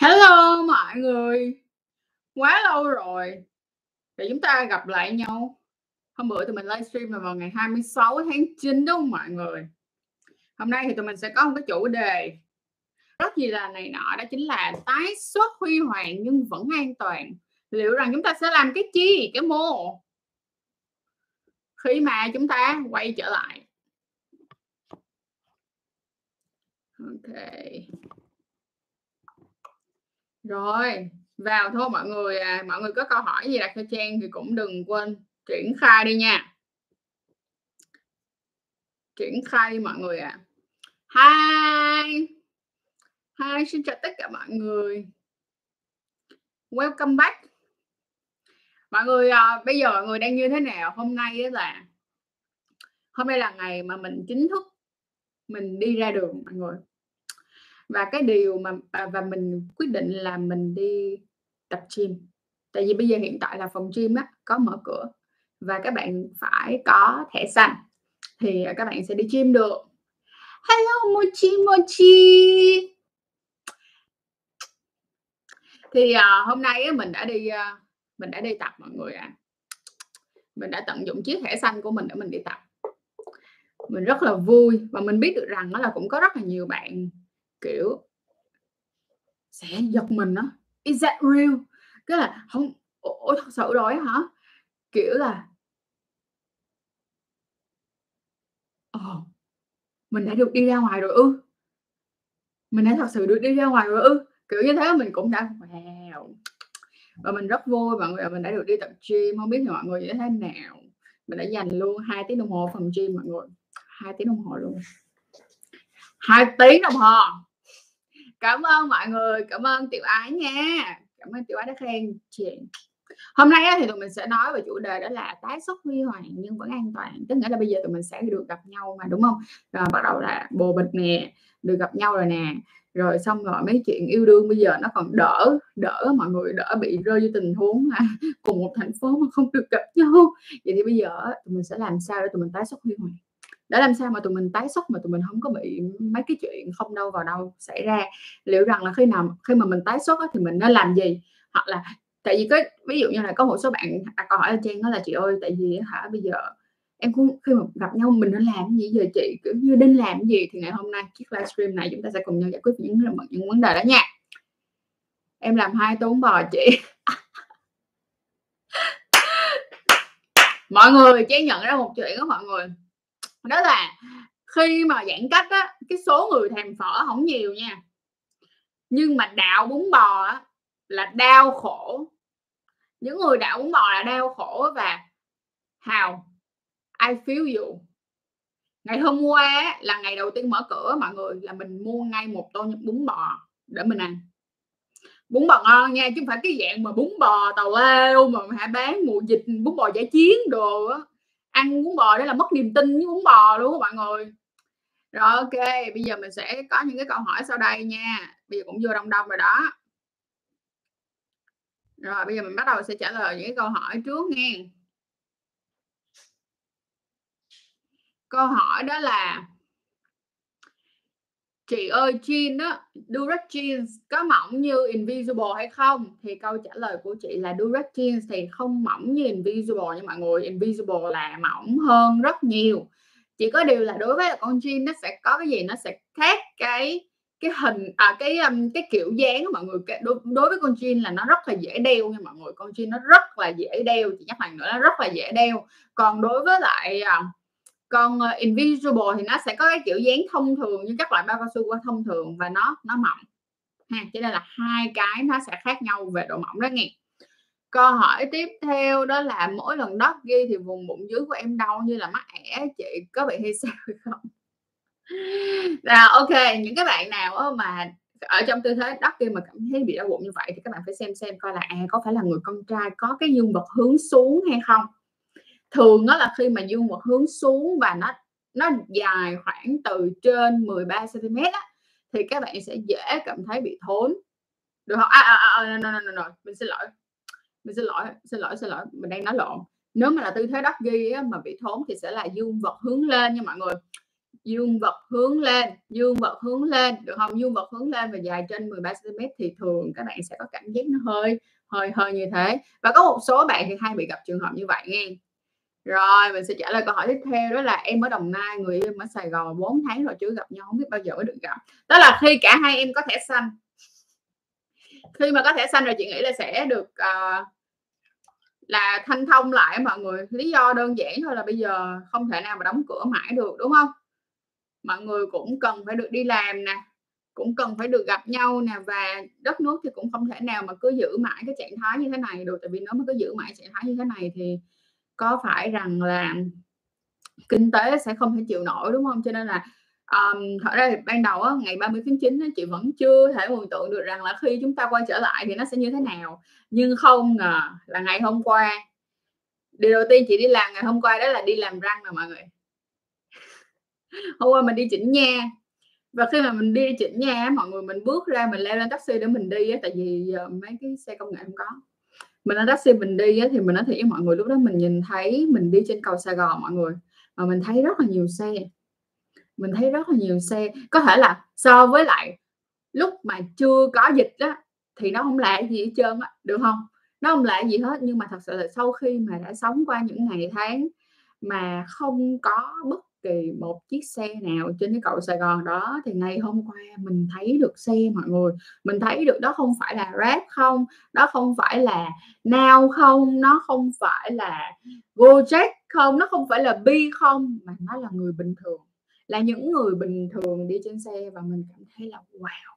Hello mọi người! Quá lâu rồi để chúng ta gặp lại nhau. Hôm bữa tụi mình livestream là vào ngày 26 tháng 9 đúng không mọi người? Hôm nay thì tụi mình sẽ có một cái chủ đề rất gì là này nọ, đó chính là tái xuất huy hoàng nhưng vẫn an toàn. Liệu rằng chúng ta sẽ làm cái chi? Cái mô? Khi mà chúng ta quay trở lại. OK. Rồi, vào thôi mọi người à. Mọi người có câu hỏi gì đặt cho Trang thì cũng đừng quên triển khai đi nha. Triển khai đi mọi người ạ. À. Hi! Hi, xin chào tất cả mọi người. Welcome back. Mọi người, à, bây giờ mọi người đang như thế nào? Hôm nay á là hôm nay là ngày mà mình chính thức mình đi ra đường mọi người. Và cái điều mà à, và mình quyết định là mình đi tập gym. Tại vì bây giờ hiện tại là phòng gym á, có mở cửa và các bạn phải có thẻ xanh thì, à, các bạn sẽ đi gym được. Hello Mochi Mochi! Thì, uh, hôm nay á mình đã đi, uh, mình đã đi tập mọi người ạ. Mình đã tận dụng chiếc thẻ xanh của mình để mình đi tập. Mình rất là vui và mình biết được rằng đó là cũng có rất là nhiều bạn, kiểu sẽ giật mình đó, "Is that real?" Cái là không, ôi thật sự rồi hả?" Kiểu là "Ờ, mình đã được đi ra ngoài rồi ư?" "Mình đã thật sự được đi ra ngoài rồi ư?" Kiểu như thế mình cũng đã wow! Và mình rất vui mọi người mình đã được đi tập gym, không biết thì mọi người như thế nào? Mình đã dành luôn hai tiếng đồng hồ phòng gym mọi người, hai tiếng đồng hồ luôn. hai tiếng đồng hồ! Cảm ơn mọi người, cảm ơn Tiểu Ái nha. Cảm ơn Tiểu Ái đã khen chị. Hôm nay thì tụi mình sẽ nói về chủ đề đó là tái xuất huy hoàng nhưng vẫn an toàn. Tức nghĩa là bây giờ tụi mình sẽ được gặp nhau mà, đúng không Rồi bắt đầu là bồ bịch nè, được gặp nhau rồi nè, rồi xong rồi mấy chuyện yêu đương bây giờ nó còn đỡ đỡ mọi người đỡ bị rơi vô tình huống mà cùng một thành phố mà không được gặp nhau. Vậy thì bây giờ tụi mình sẽ làm sao để tụi mình tái xuất huy hoàng? Để làm sao mà tụi mình tái xuất mà tụi mình không có bị mấy cái chuyện không đâu vào đâu xảy ra? Liệu rằng là khi nào khi mà mình tái xuất thì mình nên làm gì? Hoặc là tại vì có ví dụ như là có một số bạn đặt câu hỏi cho Trang đó là "Chị ơi, tại vì hả bây giờ em cũng khi mà gặp nhau mình nên làm gì giờ chị?" Kiểu như nên làm cái gì? Thì ngày hôm nay chiếc livestream này chúng ta sẽ cùng nhau giải quyết những những vấn đề đó nha. Em làm hai tốn bò chị. Mọi người, Trang nhận ra một chuyện đó mọi người, đó là khi mà giãn cách á, cái số người thèm phở không nhiều nha. Nhưng mà đạo bún bò á là đau khổ. Những người đạo bún bò là đau khổ và Hào, ai phiếu dụ Ngày hôm qua là ngày đầu tiên mở cửa mọi người, là mình mua ngay một tô bún bò để mình ăn. Bún bò ngon nha, chứ không phải cái dạng mà bún bò tàu lao mà hả bán mùa dịch, bún bò giải chiến đồ á. Ăn bún bò đó là mất niềm tin với bún bò luôn các mọi người. Rồi, ok bây giờ mình sẽ có những cái câu hỏi sau đây nha. Bây giờ cũng vô đông đông rồi đó. Rồi, bây giờ mình bắt đầu sẽ trả lời những cái câu hỏi trước nha. Câu hỏi đó là "Chị ơi, jean á, direct jeans có mỏng như Invisible hay không?" Thì câu trả lời của chị là direct jeans thì không mỏng như Invisible nhưng mọi người. Invisible là mỏng hơn rất nhiều. Chỉ có điều là đối với con jean nó sẽ có cái gì? Nó sẽ khác cái cái hình à, cái, um, cái kiểu dáng của mọi người. Đối đối với con jean là nó rất là dễ đeo nha mọi người, con jean nó rất là dễ đeo, chị nhắc lại nữa, nó rất là dễ đeo. Còn đối với lại, uh, còn uh, ờ, Invisible thì nó sẽ có cái kiểu dáng thông thường như các loại bao cao su thông thường và nó nó mỏng ha. Cho nên là hai cái nó sẽ khác nhau về độ mỏng đó nghe. Câu hỏi tiếp theo đó là "Mỗi lần doggy thì vùng bụng dưới của em đau như là mắc ẻ chị, có bị hay sao hay không?" là ok những cái bạn nào mà ở trong tư thế doggy mà cảm thấy bị đau bụng như vậy thì các bạn phải xem xem coi là, à, có phải là người con trai có cái dương vật hướng xuống hay không? Thường nó là khi mà dương vật hướng xuống và nó nó dài khoảng từ trên 13 cm á, thì các bạn sẽ dễ cảm thấy bị thốn. Được không? À, à, à, à, no, no, no, no, mình xin lỗi. Mình xin lỗi, xin lỗi, xin lỗi, mình đang nói lộn. Nếu mà là tư thế doggy á mà bị thốn thì sẽ là dương vật hướng lên nha mọi người. dương vật hướng lên dương vật hướng lên được không dương vật hướng lên và dài trên 13 cm thì thường các bạn sẽ có cảm giác nó hơi hơi hơi như thế và có một số bạn thì hay bị gặp trường hợp như vậy nghe rồi mình sẽ trả lời câu hỏi tiếp theo đó là em ở Đồng Nai người em ở Sài Gòn 4 tháng rồi chưa gặp nhau không biết bao giờ mới được gặp. Đó là khi cả hai em có thẻ xanh. Khi mà có thẻ xanh rồi chị nghĩ là sẽ được uh, là thanh thông lại mọi người. Lý do đơn giản thôi là bây giờ không thể nào mà đóng cửa mãi được đúng không? Mọi người cũng cần phải được đi làm nè cũng cần phải được gặp nhau nè và đất nước thì cũng không thể nào mà cứ giữ mãi cái trạng thái như thế này được. Tại vì nếu mà cứ giữ mãi trạng thái như thế này thì có phải rằng là kinh tế sẽ không thể chịu nổi đúng không? Cho nên là um, thật ra thì ban đầu á, ngày 30 tháng 9 á, chị vẫn chưa thể mường tượng được rằng là khi chúng ta quay trở lại thì nó sẽ như thế nào. Nhưng không ngờ là ngày hôm qua điều đầu tiên chị đi làm ngày hôm qua đó là đi làm răng nè mọi người. Hôm qua mình đi chỉnh nha. Và khi mà mình đi chỉnh nha mọi người mình bước ra mình leo lên taxi để mình đi á, tại vì giờ mấy cái xe công nghệ không có mình lên taxi mình đi á, thì mình nói thiệt với mọi người lúc đó mình nhìn thấy mình đi trên cầu Sài Gòn mọi người mà mình thấy rất là nhiều xe. Mình thấy rất là nhiều xe. Có thể là so với lại lúc mà chưa có dịch đó thì nó không lạ gì hết trơn á được không? Nó không lạ gì hết nhưng mà thật sự là sau khi mà đã sống qua những ngày tháng mà không có bất kỳ một chiếc xe nào trên cái cầu Sài Gòn đó thì ngày hôm qua mình thấy được xe mọi người. Mình thấy được đó không phải là Grab không đó không phải là Now không nó không phải là Gojek không nó không phải là Bi không mà nó là người bình thường là những người bình thường đi trên xe và mình cảm thấy là wow.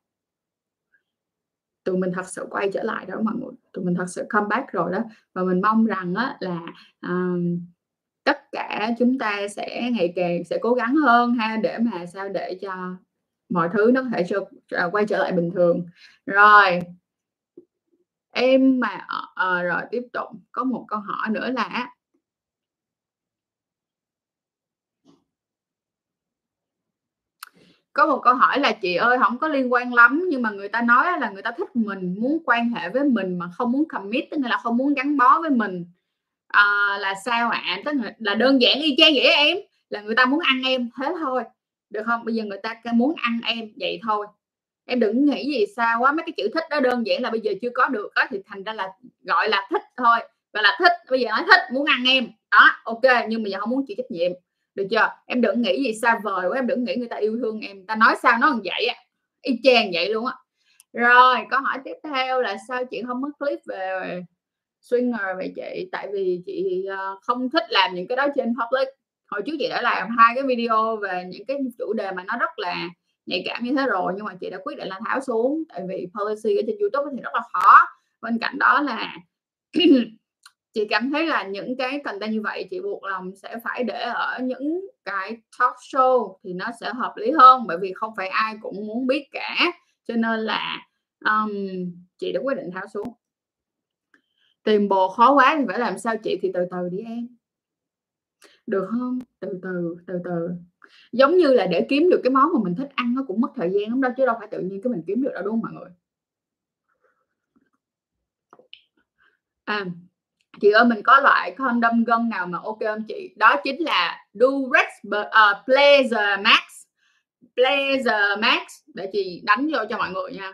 Tụi mình thật sự quay trở lại đó mọi người tụi mình thật sự comeback rồi đó. Và mình mong rằng á, là uh, tất cả chúng ta sẽ ngày càng sẽ cố gắng hơn ha để mà sao để cho mọi thứ nó có thể cho, cho quay trở lại bình thường. Rồi em mà à, rồi tiếp tục có một câu hỏi nữa là có một câu hỏi là chị ơi không có liên quan lắm nhưng mà người ta nói là người ta thích mình muốn quan hệ với mình mà không muốn commit tức là không muốn gắn bó với mình à, là sao ạ? À? tức là đơn giản y chang vậy em. Là người ta muốn ăn em thế thôi. Được không? Bây giờ người ta muốn ăn em vậy thôi. Em đừng nghĩ gì xa quá. Mấy cái chữ thích đó đơn giản là bây giờ chưa có được đó thì thành ra là gọi là thích thôi. Gọi là thích bây giờ nói thích muốn ăn em. Đó ok. Nhưng mà giờ không muốn chịu trách nhiệm. Được chưa? Em đừng nghĩ gì xa vời quá. Em đừng nghĩ người ta yêu thương em. Ta nói sao nó còn vậy á. Y chang vậy luôn á. Rồi câu hỏi tiếp theo là sao chị không mất clip về swinger vậy chị tại vì chị ờ, không thích làm những cái đó trên public. Hồi trước chị đã làm hai cái video về những cái chủ đề mà nó rất là nhạy cảm như thế rồi nhưng mà chị đã quyết định là tháo xuống tại vì policy ở trên youtube thì rất là khó. Bên cạnh đó là chị cảm thấy là những cái content như vậy chị buộc lòng sẽ phải để ở những cái talk show thì nó sẽ hợp lý hơn bởi vì không phải ai cũng muốn biết cả. Cho nên là um, chị đã quyết định tháo xuống tìm bồ khó quá thì phải làm sao chị? Thì từ từ đi em. Được không? Từ từ từ từ. Giống như là để kiếm được cái món mà mình thích ăn nó cũng mất thời gian lắm đâu chứ đâu phải tự nhiên cái mình kiếm được đâu đúng không mọi người? À chị ơi mình có loại condom gân nào mà ok không chị? Đó chính là Durex uh, Pleasure Max. Pleasure Max để chị đánh vô cho mọi người nha.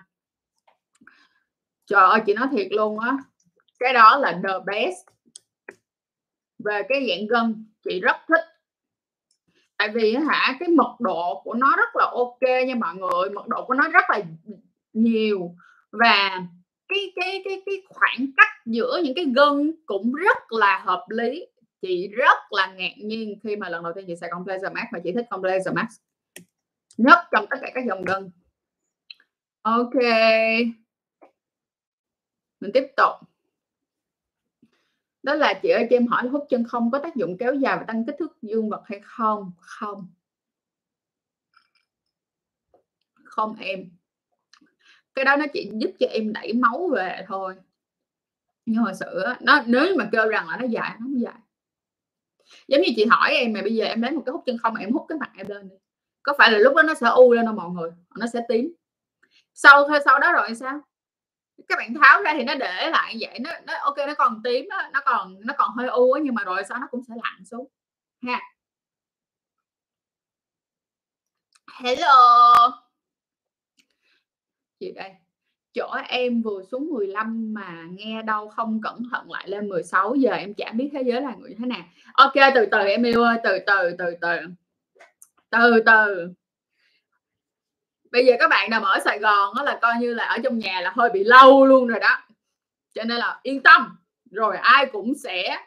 Trời ơi chị nói thiệt luôn á cái đó là the best. Về cái dạng gân, chị rất thích. Tại vì hả, cái mật độ của nó rất là ok nha mọi người. Mật độ của nó rất là nhiều. Và cái cái cái cái khoảng cách giữa những cái gân cũng rất là hợp lý. Chị rất là ngạc nhiên khi mà lần đầu tiên chị xài con Blazer Max mà chị thích con Blazer Max. Nhất trong tất cả các dòng gân. Ok. Mình tiếp tục đó là chị ơi, cho em hỏi hút chân không có tác dụng kéo dài và tăng kích thước dương vật hay không? Không. Không em. Cái đó nó chỉ giúp cho em đẩy máu về thôi. Nhưng mà sự nó, nếu mà kêu rằng là nó dài, nó không dài. Giống như chị hỏi em mà bây giờ em lấy một cái hút chân không, em hút cái mặt em lên đi. Có phải là lúc đó nó sẽ u lên đâu mọi người? Nó sẽ tím. Sau sau đó rồi sao? Các bạn tháo ra thì nó để lại vậy nó nó ok nó còn tím đó, nó còn nó còn hơi u nhưng mà rồi sau nó cũng sẽ lặn xuống ha. Hello. Gì đây? Chỗ em vừa xuống 15 mà nghe đâu không cẩn thận lại lên 16 giờ em chả biết thế giới là người thế nào. Ok từ từ em yêu ơi từ từ từ từ. Từ từ bây giờ các bạn nào ở Sài Gòn đó là coi như là ở trong nhà là hơi bị lâu luôn rồi đó. Cho nên là yên tâm, rồi ai cũng sẽ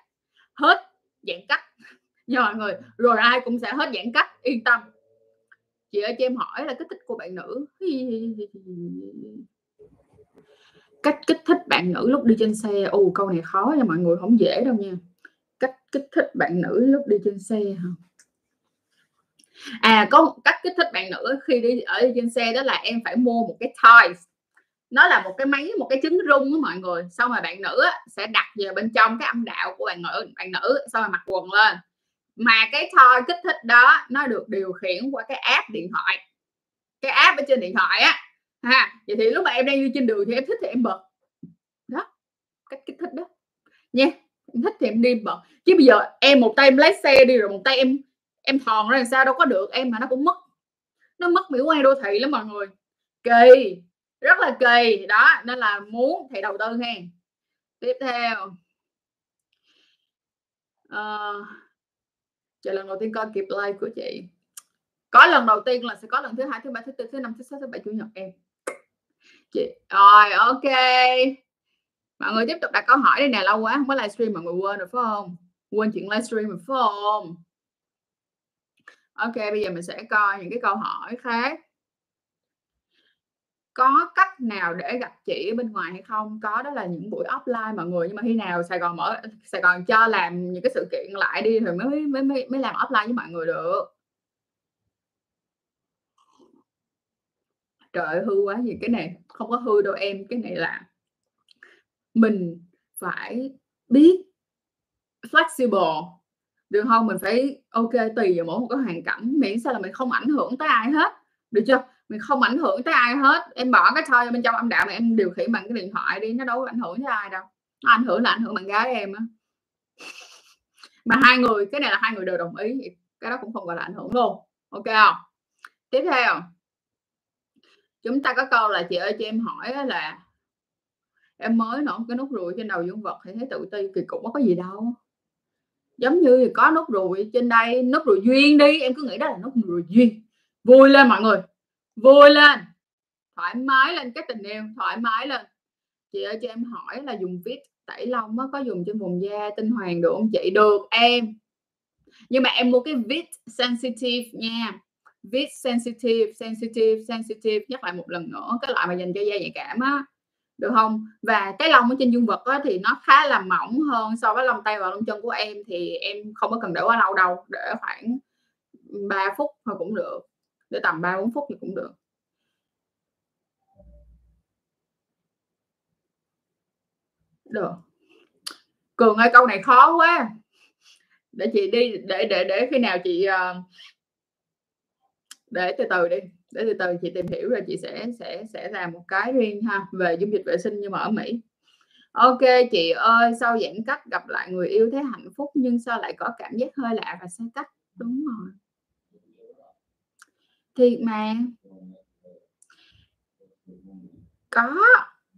hết giãn cách. Nha mọi người, rồi ai cũng sẽ hết giãn cách, yên tâm. Chị ơi, cho em hỏi là kích thích của bạn nữ. Cách kích thích bạn nữ lúc đi trên xe. Ồ, câu này khó nha, mọi người không dễ đâu nha. Cách kích thích bạn nữ lúc đi trên xe hả? À có một cách kích thích bạn nữ khi đi, ở trên xe đó là em phải mua một cái toys nó là một cái máy, một cái trứng rung đó mọi người. Xong rồi bạn nữ sẽ đặt vào bên trong cái âm đạo của bạn nữ bạn nữ, xong rồi mặc quần lên. Mà cái toy kích thích đó, nó được điều khiển qua cái app điện thoại. Cái app ở trên điện thoại á. Ha, vậy thì lúc mà em đang đi trên đường thì em thích thì em bật. Đó, cách kích thích đó. Nha, em thích thì em đi bật. Chứ bây giờ em một tay em lái xe đi rồi một tay em em thòn ra làm sao đâu có được em mà nó cũng mất nó mất mỹ quan đô thị lắm mọi người. Kỳ rất là kỳ. Đó nên là muốn thì đầu tư ha. Tiếp theo. À, chờ lần đầu tiên coi kịp like của chị. Có lần đầu tiên là sẽ có lần thứ hai thứ ba thứ tư thứ năm thứ sáu thứ bảy chủ nhật em. Chị rồi ok. Mọi người tiếp tục đặt câu hỏi đây nè lâu quá không có livestream mọi người quên rồi phải không? Quên chuyện livestream rồi phải không? Ok bây giờ mình sẽ coi những cái câu hỏi khác. Có cách nào để gặp chị ở bên ngoài hay không? Có đó là những buổi offline mọi người nhưng mà khi nào Sài Gòn mở Sài Gòn cho làm những cái sự kiện lại đi thì mới mới mới, mới làm offline với mọi người được. Trời ơi, hư quá gì cái này không có hư đâu em. Cái này là mình phải biết flexible được không mình phải ok tùy vào mỗi một cái hoàn cảnh, miễn sao là mình không ảnh hưởng tới ai hết. Được chưa? Mình không ảnh hưởng tới ai hết. Em bỏ cái thôi bên trong âm đạo mà em điều khiển bằng cái điện thoại đi, nó đâu có ảnh hưởng tới ai đâu. Nó ảnh hưởng là ảnh hưởng bạn gái em á. Mà hai người, cái này là hai người đều đồng ý, cái đó cũng không gọi là ảnh hưởng luôn. Ok không? Tiếp theo. Chúng ta có câu là chị ơi, cho em hỏi là em mới nổ cái nút ruồi trên đầu dương vật thì thấy tự ti kỳ cục có gì đâu giống như có nốt ruồi trên đây, nốt ruồi duyên đi, em cứ nghĩ đó là nốt ruồi duyên. Vui lên mọi người, vui lên, thoải mái lên cái tình yêu, thoải mái lên. Chị ơi, cho em hỏi là dùng vít tẩy lông có dùng trên vùng da tinh hoàng được không chị? Được, em. Nhưng mà em mua cái vít sensitive nha. Vít sensitive sensitive sensitive, nhắc lại một lần nữa, cái loại mà dành cho da nhạy cảm á được không? Và cái lông ở trên dương vật á, thì nó khá là mỏng hơn so với lông tay và lông chân của em thì em không có cần để quá lâu đâu để khoảng 3 phút thôi cũng được để tầm 3 4 phút thì cũng được. Được. Cường ơi câu này khó quá. Để chị đi để để để khi nào chị ờ, để từ từ đi để từ từ chị tìm hiểu rồi chị sẽ sẽ sẽ làm một cái riêng ha về dung dịch vệ sinh nhưng mà ở Mỹ. Ok chị ơi sau giãn cách gặp lại người yêu thấy hạnh phúc nhưng sao lại có cảm giác hơi lạ và xa cách? Đúng rồi. Thiệt mà. Có.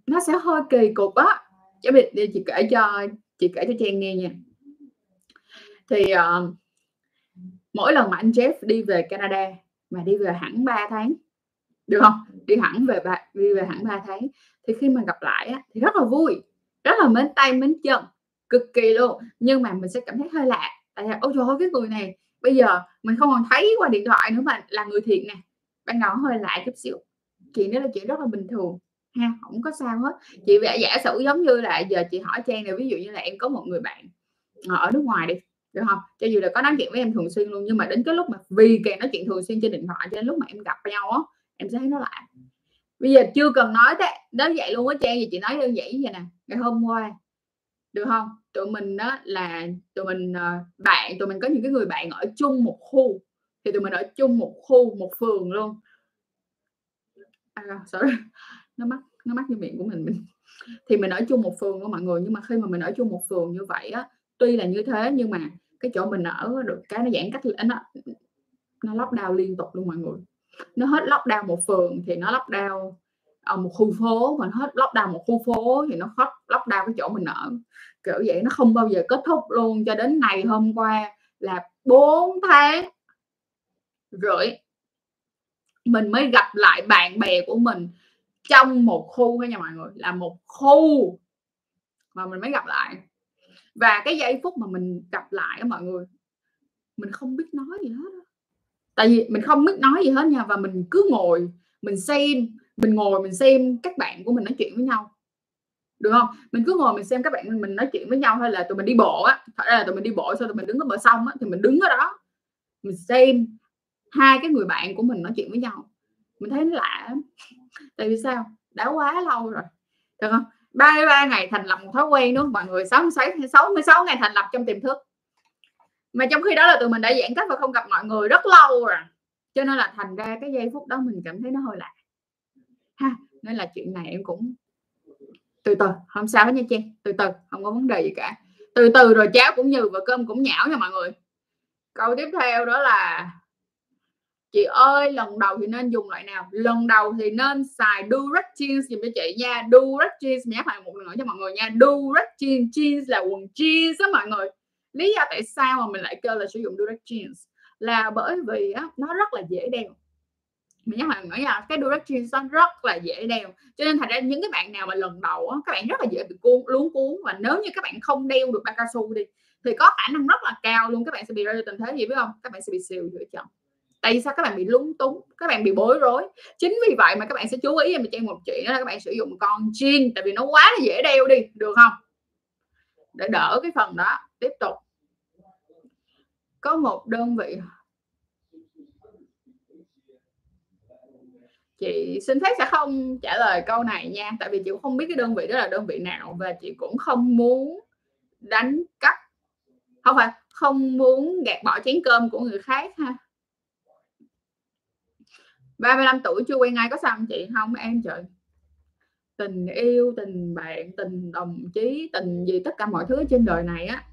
Nó sẽ hơi kỳ cục á. Chứ bị chị kể cho chị kể cho Trang nghe nha. Thì uh, mỗi lần mà anh Jeff đi về Canada mà đi về hẳn 3 tháng được không? Đi hẳn về ba đi về hẳn 3 tháng. Thì khi mà gặp lại á, thì rất là vui rất là mến tay mến chân cực kỳ luôn. Nhưng mà mình sẽ cảm thấy hơi lạ tại ôi trời ơi cái người này bây giờ mình không còn thấy qua điện thoại nữa mà là người thiện nè. Ban đầu hơi lạ chút xíu chuyện đó là chuyện rất là bình thường ha không có sao hết. Chị vẽ giả sử giống như là giờ chị hỏi trang này ví dụ như là em có một người bạn ở nước ngoài đi được không? Cho dù là có nói chuyện với em thường xuyên luôn nhưng mà đến cái lúc mà vì càng nói chuyện thường xuyên trên điện thoại cho đến lúc mà em gặp nhau á em sẽ thấy nó lại. bây giờ chưa cần nói thế đó vậy luôn á trang gì chị nói đơn giản vậy nè ngày hôm qua được không? Tụi mình đó là tụi mình ờ, bạn tụi mình có những cái người bạn ở chung một khu thì tụi mình ở chung một khu một phường luôn. À, sorry nó mắc nó mắc như miệng của mình mình thì mình ở chung một phường của mọi người nhưng mà khi mà mình ở chung một phường như vậy á tuy là như thế nhưng mà cái chỗ mình ở được cái nó giãn cách nó nó lóc đau liên tục luôn mọi người. Nó hết lockdown một phường thì nó lockdown ở ờ, một khu phố, mà hết lockdown một khu phố thì nó hết lockdown cái chỗ mình ở. Kiểu vậy, nó không bao giờ kết thúc luôn cho đến ngày hôm qua là 4 tháng rưỡi mình mới gặp lại bạn bè của mình trong một khu nha mọi người, là một khu mà mình mới gặp lại và cái giây phút mà mình gặp lại á mọi người, mình không biết nói gì hết tại vì mình không biết nói gì hết nha, và mình cứ ngồi, mình xem, mình ngồi mình xem các bạn của mình nói chuyện với nhau. Được không? Mình cứ ngồi mình xem các bạn mình nói chuyện với nhau, hay là tụi mình đi bộ á, thật ra là tụi mình đi bộ sau tụi mình đứng ở bờ sông á, thì mình đứng ở đó, mình xem hai cái người bạn của mình nói chuyện với nhau. Mình thấy nó lạ tại vì sao? Đã quá lâu rồi. Được không? 33 ngày thành lập một thói quen đúng không? Mọi người 66 66 ngày thành lập trong tiềm thức. Mà trong khi đó là tụi mình đã giãn cách và không gặp mọi người rất lâu rồi. Cho nên là thành ra cái giây phút đó mình cảm thấy nó hơi lạ. Ha, nên là chuyện này em cũng từ từ, không sao hết nha chị từ từ, không có vấn đề gì cả. Từ từ rồi cháo cũng nhừ và cơm cũng nhão nha mọi người. Câu tiếp theo đó là chị ơi lần đầu thì nên dùng loại nào? Lần đầu thì nên xài Durex jeans dùm cho chị nha. Durex jeans nhắc lại một lần nữa cho mọi người nha. Durex jeans jeans là quần jeans đó mọi người. Lý do tại sao mà mình lại kêu là sử dụng Durex jeans? Là bởi vì á, nó rất là dễ đeo. Mình nhắc lại nữa nha cái Durex jeans nó rất là dễ đeo. Cho nên thành ra những cái bạn nào mà lần đầu á, các bạn rất là dễ bị cuốn luống cuốn. Và nếu như các bạn không đeo được ba cao su đi thì có khả năng rất là cao luôn. Các bạn sẽ bị rơi vào tình thế gì biết không? Các bạn sẽ bị xìu giữa chồng tại vì sao? Các bạn bị lúng túng, các bạn bị bối rối. Chính vì vậy mà các bạn sẽ chú ý em trang một chuyện đó là các bạn sử dụng con jean, tại vì nó quá là dễ đeo đi, được không? Để đỡ cái phần đó. Tiếp tục. Có một đơn vị chị xin phép sẽ không trả lời câu này nha, tại vì chị cũng không biết cái đơn vị đó là đơn vị nào và chị cũng không muốn đánh cắp. Không phải, không muốn gạt bỏ chén cơm của người khác ha. 35 tuổi chưa quen ai có sao không chị? Không, em trời. Tình yêu, tình bạn, tình đồng chí, tình gì, tất cả mọi thứ trên đời này á.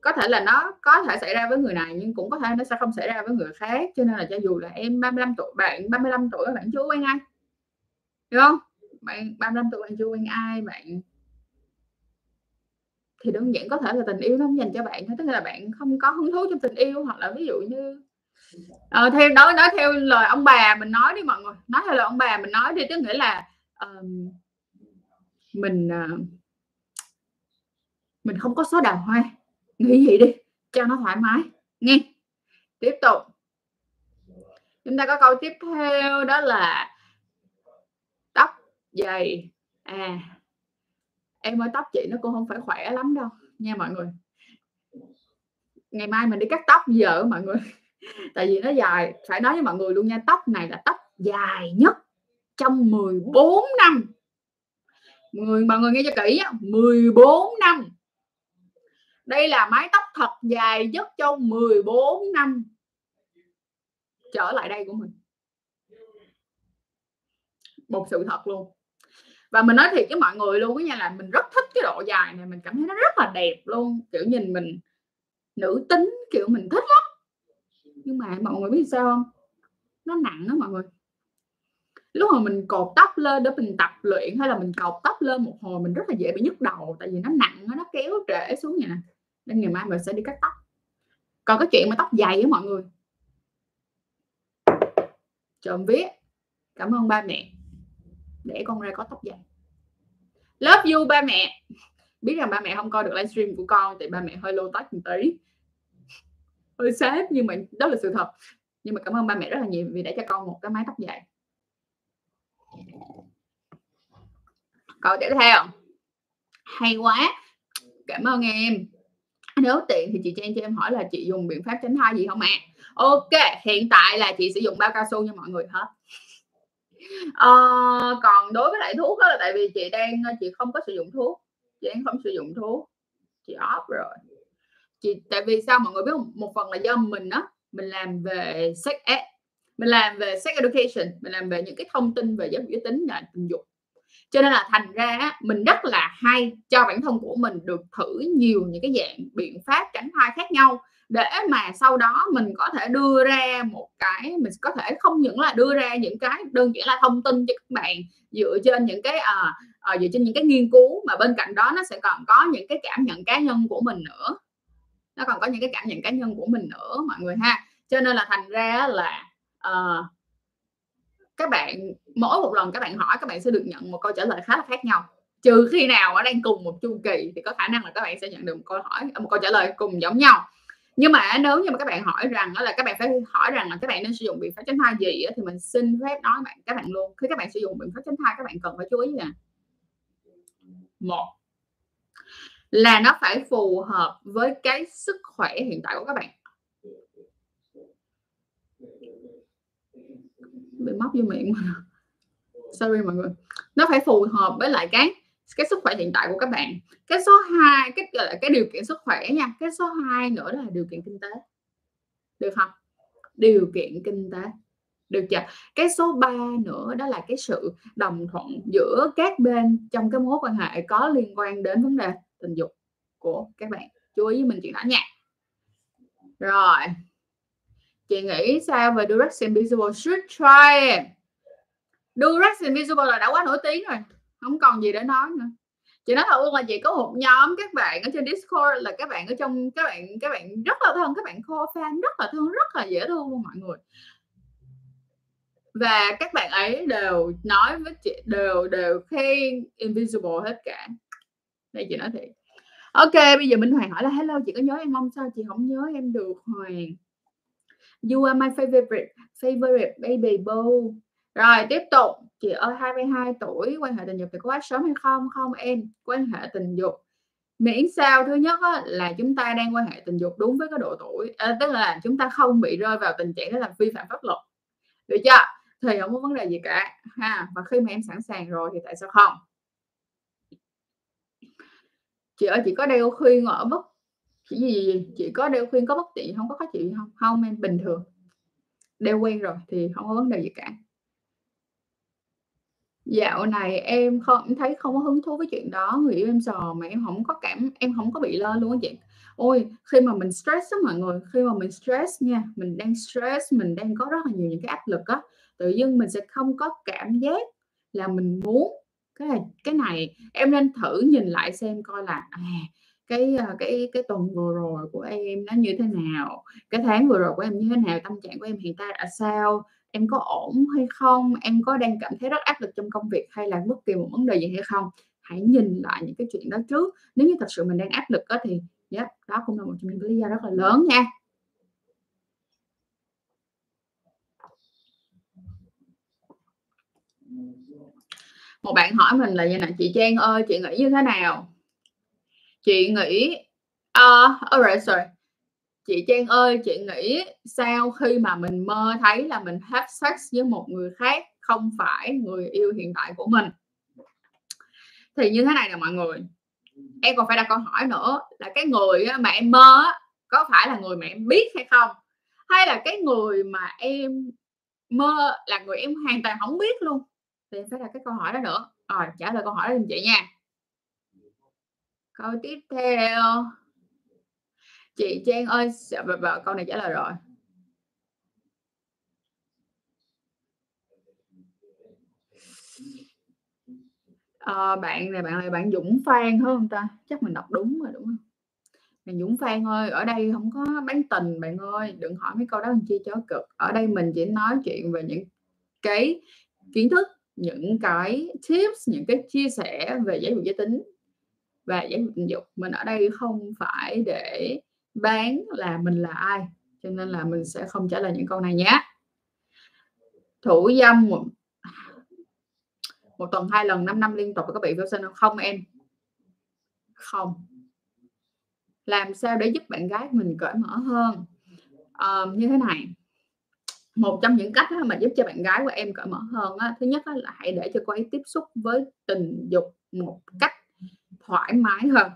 Có thể là nó có thể xảy ra với người này, nhưng cũng có thể nó sẽ không xảy ra với người khác. Cho nên là cho dù là em 35 tuổi, bạn 35 tuổi bạn chưa quen ai. Đúng không? Bạn 35 tuổi bạn chưa quen ai, bạn thì đơn giản có thể là tình yêu nó không dành cho bạn thôi. Tức là bạn không có hứng thú trong tình yêu, hoặc là ví dụ như ờ, theo nói nói theo lời ông bà mình nói đi mọi người. Nói theo lời ông bà mình nói đi tức nghĩa là um, mình uh, mình không có số đào hoa nghĩ vậy đi cho nó thoải mái. Nghe. Tiếp tục. Chúng ta có câu tiếp theo đó là tóc dày. À em ơi tóc chị nó cũng không phải khỏe lắm đâu nha mọi người. Ngày mai mình đi cắt tóc giờ mọi người tại vì nó dài, phải nói với mọi người luôn nha, tóc này là tóc dài nhất trong 14 năm. Người mọi người nghe cho kỹ 14 năm. Đây là mái tóc thật dài nhất trong 14 năm. Trở lại đây của mình. Một sự thật luôn. Và mình nói thiệt với mọi người luôn nha, là mình rất thích cái độ dài này, mình cảm thấy nó rất là đẹp luôn. Kiểu nhìn mình nữ tính, kiểu mình thích lắm nhưng mà mọi người biết sao không? Nó nặng đó mọi người. Lúc mà mình cột tóc lên để mình tập luyện hay là mình cột tóc lên một hồi mình rất là dễ bị nhức đầu, tại vì nó nặng nó kéo trễ xuống vậy nè nên ngày mai mình sẽ đi cắt tóc. Còn cái chuyện mà tóc dày á mọi người. Trộm viết cảm ơn ba mẹ. Để con ra có tóc dài love you ba mẹ. Biết rằng ba mẹ không coi được livestream của con thì ba mẹ hơi lô tách một tí hơi sếp nhưng mà đó là sự thật. Nhưng mà cảm ơn ba mẹ rất là nhiều vì đã cho con một cái mái tóc dài. Câu tiếp theo. Hay quá. Cảm ơn em. Nếu tiện thì chị Trang cho em hỏi là chị dùng biện pháp tránh thai gì không ạ? À? ok hiện tại là chị sử dụng bao cao su cho mọi người hết. À, còn đối với lại thuốc đó là tại vì chị đang chị không có sử dụng thuốc. Chị đang không sử dụng thuốc. Chị off rồi chị tại vì sao mọi người biết không? Một phần là do mình á mình làm về sex ed mình làm về sex education mình làm về những cái thông tin về giáo dục giới tính và tình dục. Cho nên là thành ra mình rất là hay cho bản thân của mình được thử nhiều những cái dạng biện pháp tránh thai khác nhau để mà sau đó mình có thể đưa ra một cái mình có thể không những là đưa ra những cái đơn giản là thông tin cho các bạn dựa trên những cái à, à, dựa trên những cái nghiên cứu mà bên cạnh đó nó sẽ còn có những cái cảm nhận cá nhân của mình nữa nó còn có những cái cảm nhận cá nhân của mình nữa mọi người ha. Cho nên là thành ra là uh, các bạn mỗi một lần các bạn hỏi các bạn sẽ được nhận một câu trả lời khá là khác nhau. Trừ khi nào ở đang cùng một chu kỳ thì có khả năng là các bạn sẽ nhận được một câu hỏi ờ, một câu trả lời cùng giống nhau. Nhưng mà nếu như mà các bạn hỏi rằng đó là các bạn phải hỏi rằng là các bạn nên sử dụng biện pháp tránh thai gì thì mình xin phép nói bạn các bạn luôn. Khi các bạn sử dụng biện pháp tránh thai các bạn cần phải chú ý nè một là nó phải phù hợp với cái sức khỏe hiện tại của các bạn. Bị móc vô miệng mà. Sorry mọi người. Nó phải phù hợp với lại cái cái sức khỏe hiện tại của các bạn. Cái số 2 cái, gọi là cái điều kiện sức khỏe nha. Cái số 2 nữa là điều kiện kinh tế. Được không? Điều kiện kinh tế. Được chưa? Cái số 3 nữa đó là cái sự đồng thuận giữa các bên trong cái mối quan hệ có liên quan đến vấn đề tình dục của các bạn. Chú ý với mình chuyện đó nha. Rồi. Chị nghĩ sao về Durex Invisible? Should try it. Durex Invisible là đã quá nổi tiếng rồi. Không còn gì để nói nữa. Chị nói thật luôn là chị có một nhóm các bạn ở trên Discord là các bạn ở trong, các bạn các bạn rất là thân, các bạn core fan rất là thương rất là dễ thương luôn mọi người. Và các bạn ấy đều nói với chị, đều đều khen invisible hết cả đây chị nói thiệt. Ok bây giờ minh hoàng hỏi là hello chị có nhớ em không? Sao chị không nhớ em được hoàng? You are my favorite favorite baby boo. Rồi tiếp tục. Chị ơi 22 tuổi quan hệ tình dục thì có quá sớm hay không? Không em quan hệ tình dục miễn sao. Thứ nhất á, là chúng ta đang quan hệ tình dục đúng với cái độ tuổi à, tức là chúng ta không bị rơi vào tình trạng đó là vi phạm pháp luật. Được chưa? Thì không có vấn đề gì cả ha. Và khi mà em sẵn sàng rồi thì tại sao không? Chị ơi chị có đeo khuyên ở bất chỉ gì chị có đeo khuyên có bất tiện không? Có khó chịu không? Không em bình thường. Đeo quen rồi thì không có vấn đề gì cả. Dạo này em không em thấy không có hứng thú với chuyện đó, người yêu em sò mà em không có cảm em không có bị lo luôn á chị. Ôi, khi mà mình stress á mọi người, khi mà mình stress nha, mình đang stress, mình đang có rất là nhiều những cái áp lực á, tự dưng mình sẽ không có cảm giác là mình muốn cái này cái này em nên thử nhìn lại xem coi là à, cái ờ, cái cái tuần vừa rồi của em nó như thế nào, cái tháng vừa rồi của em như thế nào, tâm trạng của em hiện tại là sao em có ổn hay không em có đang cảm thấy rất áp lực trong công việc hay là bất kỳ một vấn đề gì hay không? Hãy nhìn lại những cái chuyện đó trước nếu như thật sự mình đang áp lực đó thì yeah, đó cũng là một trong những lý do rất là lớn nha. Một bạn hỏi mình là như này chị Trang ơi chị nghĩ như thế nào? Chị nghĩ ờ, uh, alright sorry. Chị Trang ơi chị nghĩ sao khi mà mình mơ thấy là mình have sex với một người khác không phải người yêu hiện tại của mình? Thì như thế này nè mọi người. Em còn phải đặt câu hỏi nữa là cái người mà em mơ có phải là người mà em biết hay không? Hay là cái người mà em mơ là người em hoàn toàn không biết luôn? Thì em phải đặt cái câu hỏi đó nữa. Rồi trả lời câu hỏi đó giùm chị nha. Câu tiếp theo. Chị Trang ơi dạ, và, và câu này trả lời rồi. À, bạn này bạn này bạn Dũng Phan hơn không ta? Chắc mình đọc đúng rồi đúng không? Bạn Dũng Phan ơi ở đây không có bán tình bạn ơi. Đừng hỏi mấy câu đó làm chi chó cực. Ở đây mình chỉ nói chuyện về những cái kiến thức những cái tips những cái chia sẻ về giáo dục giới tính và giáo dục tình dục. Mình ở đây không phải để bán là mình là ai cho nên là mình sẽ không trả lời những câu này nhé. Thủ dâm một, một tuần hai lần 5 năm liên tục có bị vô sinh không? Không em. Không. Làm sao để giúp bạn gái mình cởi mở hơn? À, như thế này một trong những cách mà giúp cho bạn gái của em cởi mở hơn á, thứ nhất là hãy để cho cô ấy tiếp xúc với tình dục một cách thoải mái hơn.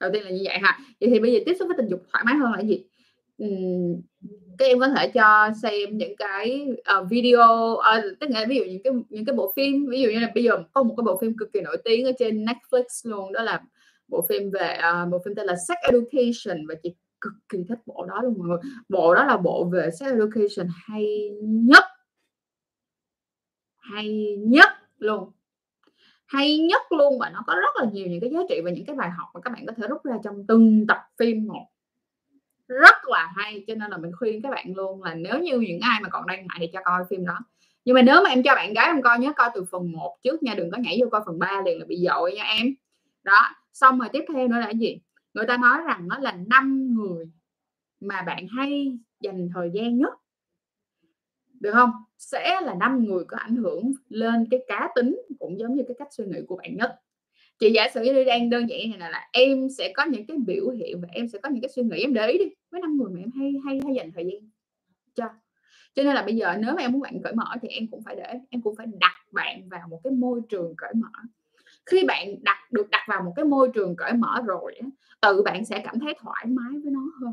Đầu tiên là như vậy ha. Vậy thì bây giờ tiếp xúc với tình dục thoải mái hơn là gì? Uhm, các em có thể cho xem những cái uh, video uh, tức là ví dụ những cái những cái bộ phim ví dụ như là bây giờ có một cái bộ phim cực kỳ nổi tiếng ở trên Netflix luôn đó là bộ phim về uh, bộ phim tên là Sex Education và chị cực kỳ thích bộ đó luôn mọi người. Bộ đó là bộ về sex education hay nhất. Hay nhất luôn. Hay nhất luôn và nó có rất là nhiều những cái giá trị và những cái bài học mà các bạn có thể rút ra trong từng tập phim một. Rất là hay, cho nên là mình khuyên các bạn luôn là nếu như những ai mà còn đang ngại thì cho coi phim đó. Nhưng mà nếu mà em cho bạn gái em coi nhớ coi từ phần 1 trước nha, đừng có nhảy vô coi phần 3 liền là bị dội nha em. Đó, xong rồi tiếp theo nữa là cái gì? Người ta nói rằng nó là năm người mà bạn hay dành thời gian nhất. Được không? Sẽ là năm người có ảnh hưởng lên cái cá tính cũng giống như cái cách suy nghĩ của bạn nhất. Chị giả sử như đang đơn giản này là, là em sẽ có những cái biểu hiện và em sẽ có những cái suy nghĩ em để ý đi với năm người mà em hay hay hay dành thời gian cho. Cho nên là bây giờ nếu mà em muốn bạn cởi mở thì em cũng phải để em cũng phải đặt bạn vào một cái môi trường cởi mở. Khi bạn đặt, được đặt vào một cái môi trường cởi mở rồi tự bạn sẽ cảm thấy thoải mái với nó hơn.